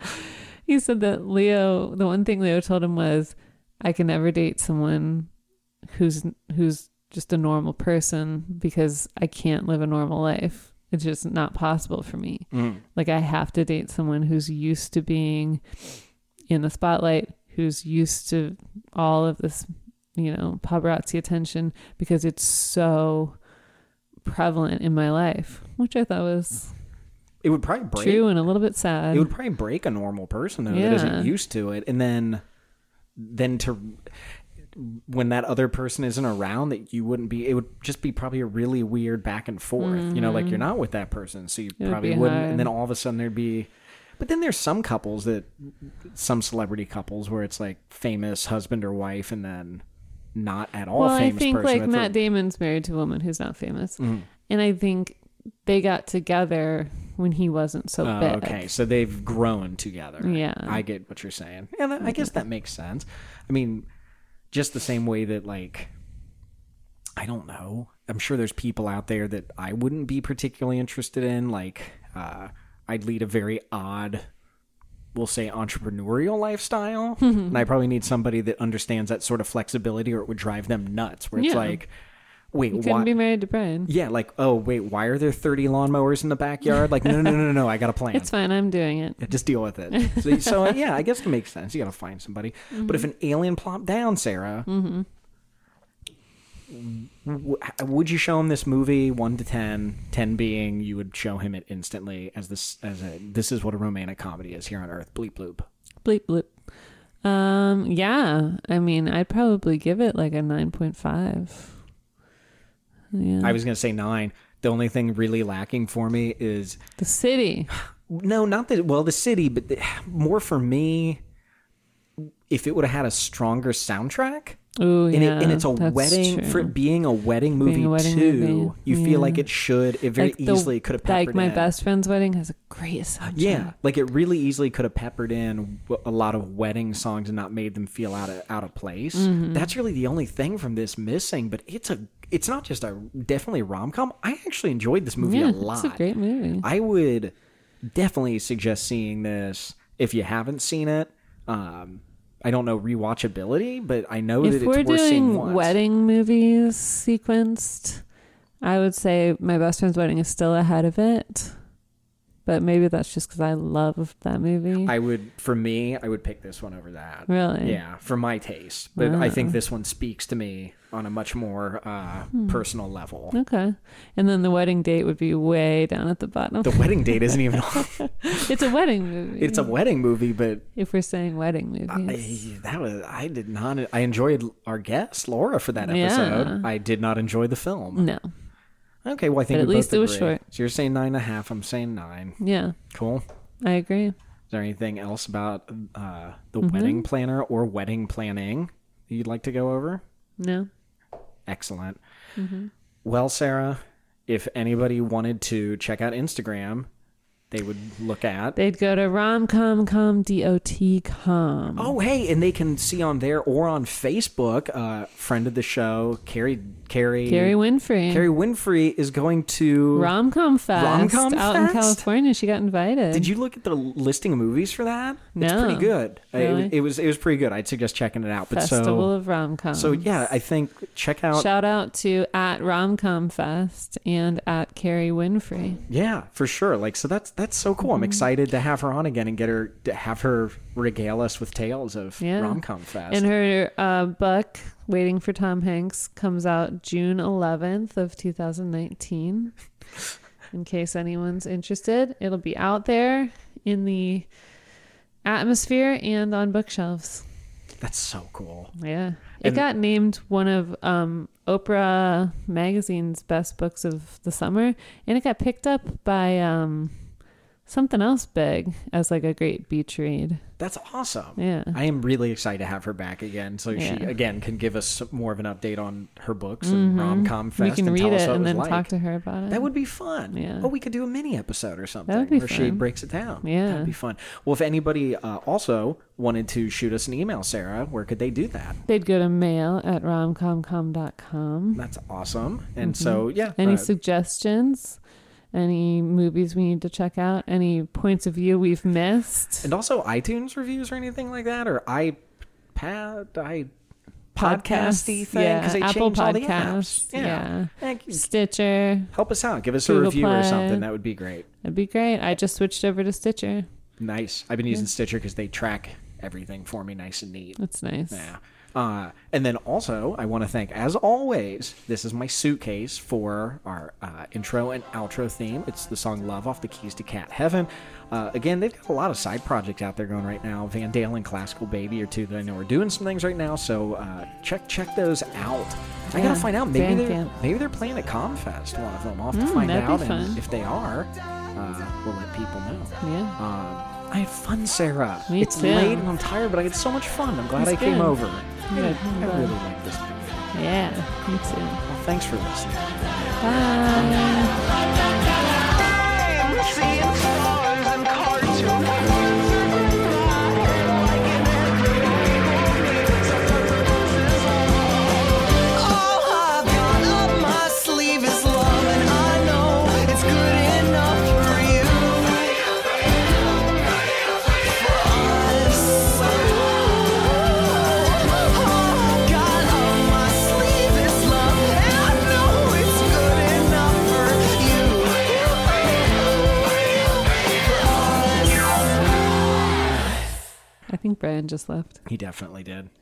He said that Leo, the one thing Leo told him was, "I can never date someone who's who's just a normal person because I can't live a normal life. It's just not possible for me. Mm. Like I have to date someone who's used to being in the spotlight, who's used to all of this, you know, paparazzi attention because it's so prevalent in my life, which I thought was It would probably break. true and a little bit sad. It would probably break a normal person though that isn't used to it, and then then to when that other person isn't around, that you wouldn't be. It would just be probably a really weird back and forth. You know, like you're not with that person, so you Mm-hmm. Would probably be wouldn't. hard. And then all of a sudden there'd be. But then there's some couples that, some celebrity couples where it's like famous husband or wife, and then not at all well, I famous think person. like That's Matt a- Mm-hmm. Damon's married to a woman who's not famous, and I think they got together when he wasn't so Oh, big. okay, so they've grown together. Yeah. I get what you're saying, and I I guess that makes sense. I mean, just the same way that like, I don't know. I'm sure there's people out there that I wouldn't be particularly interested in. Like, uh, I'd lead a very odd, we'll say, entrepreneurial lifestyle, (laughs) and I probably need somebody that understands that sort of flexibility, or it would drive them nuts. Where it's Yeah. like, wait, You why? couldn't be married to Brian. yeah, like, oh wait, why are there 30 lawnmowers in the backyard? Like, no, no, no, no, no, I got a plan. (laughs) It's fine. I'm doing it. Yeah, just deal with it. So, so uh, yeah, I guess it makes sense. You got to find somebody. But if an alien plopped down, Sarah, w- would you show him this movie one to 10, 10 being you would show him it instantly as this as a this is what a romantic comedy is here on Earth. Bleep bloop. Bleep bloop. Um, yeah. I mean, I'd probably give it like a nine point five. Yeah. I was gonna say nine. The only thing really lacking for me is the city. (sighs) no, not the well, the city, but the, (sighs) more for me. If it would have had a stronger soundtrack, Ooh, and, yeah. it, and it's a wedding true. for it being a wedding movie Being a wedding too. movie, You feel like it should. It very Like the- easily could have Like my in. best friend's wedding has a great soundtrack. Yeah, like it really easily could have peppered in a lot of wedding songs and not made them feel out of out of place. Mm-hmm. That's really the only thing from this missing. But it's a it's not just a definitely rom com. I actually enjoyed this movie yeah, a lot. it's a great movie. I would definitely suggest seeing this if you haven't seen it. Um, I don't know rewatchability, but I know that if it's we're worth seeing doing once. wedding movies sequenced, I would say my best friend's wedding is still ahead of it. But maybe that's just because I love that movie. I would, for me, I would pick this one over that. really? Yeah, for my taste. But I think this one speaks to me on a much more uh, Hmm. personal level. Okay. And then the wedding date would be way down at the bottom. The wedding date isn't even. On. (laughs) (laughs) it's a wedding movie. it's a wedding movie, but if we're saying wedding I, movies. that was I did not. I enjoyed our guest Laura for that episode. Yeah. episode. I did not enjoy the film. no. Okay, well I think But at we least both it was agree. short. So you're saying nine and a half. I'm saying nine. Yeah. Cool. I agree. Is there anything else about uh, the Mm-hmm. wedding planner or wedding planning you'd like to go over? No. Excellent. Mm-hmm. Well, Sarah, if anybody wanted to check out Instagram, they would look at. They'd go to romcom.com, D-O-T com. Oh, hey, and they can see on there or on Facebook. Uh, friend of the show, Kerry, Kerry, Kerry Winfrey. Kerry Winfrey is going to. Romcom Fest Romcom out in California. She got invited. Did you look at the listing of movies for that? It's pretty good. Uh, It, it was it was pretty good. I'd suggest checking it out. But Festival so of Romcom. so yeah, I think check out Shout out to at Romcom Fest and at Kerry Winfrey. Yeah, for sure. Like so that's that's so cool. Mm-hmm. I'm excited to have her on again and get her to have her regale us with tales of Yeah. Romcom Fest. And her uh, book, Waiting for Tom Hanks, comes out June 11th of 2019. (laughs) In case anyone's interested, it'll be out there in the atmosphere and on bookshelves. that's so cool. Yeah. It And- got named one of um Oprah magazine's best books of the summer, and it got picked up by um, something else big as like a great beach read. That's awesome. Yeah. I am really excited to have her back again, so she again can give us more of an update on her books and rom com fest. Mm-hmm. we can and read tell us it and then like. talk to her about it. That would be fun. Yeah. Oh, we could do a mini episode or something where she breaks it down. Yeah. That'd be fun. Well, if anybody uh, also wanted to shoot us an email, Sarah, where could they do that? They'd go to mail at romcomcom.com. That's awesome. And so, yeah. Mm-hmm. Any uh, suggestions? Any movies we need to check out? Any points of view we've missed? and also iTunes reviews or anything like that, or iPad, i podcasty thing yeah, they Apple changed all the Podcasts, apps. yeah. Thank you. Stitcher. Help us out. Give us a Google review or something. That would be great. That'd be great. I just switched over to Stitcher. Nice. I've been using Stitcher because they track everything for me nice and neat. That's nice. Yeah. Uh, and then also, I want to thank, as always, this is my suitcase for our uh, intro and outro theme. It's the song Love off the Keys to Cat Heaven. Uh, again, they've got a lot of side projects out there going right now. Van Dale and Classical Baby are two that I know are doing some things right now. So uh, check check those out. I gotta find out. Maybe they're maybe they're playing at Comfest. One of them. I'll have to Mm, find that'd be out. And if they are, uh, we'll let people know. Yeah. Um, I had fun, Sarah. Me it's too. late and I'm tired, but I had so much fun. I'm glad I came over. Good. I really like this. Yeah. Me too. Well, thanks for listening. Bye. I'm think Brian just left. He definitely did.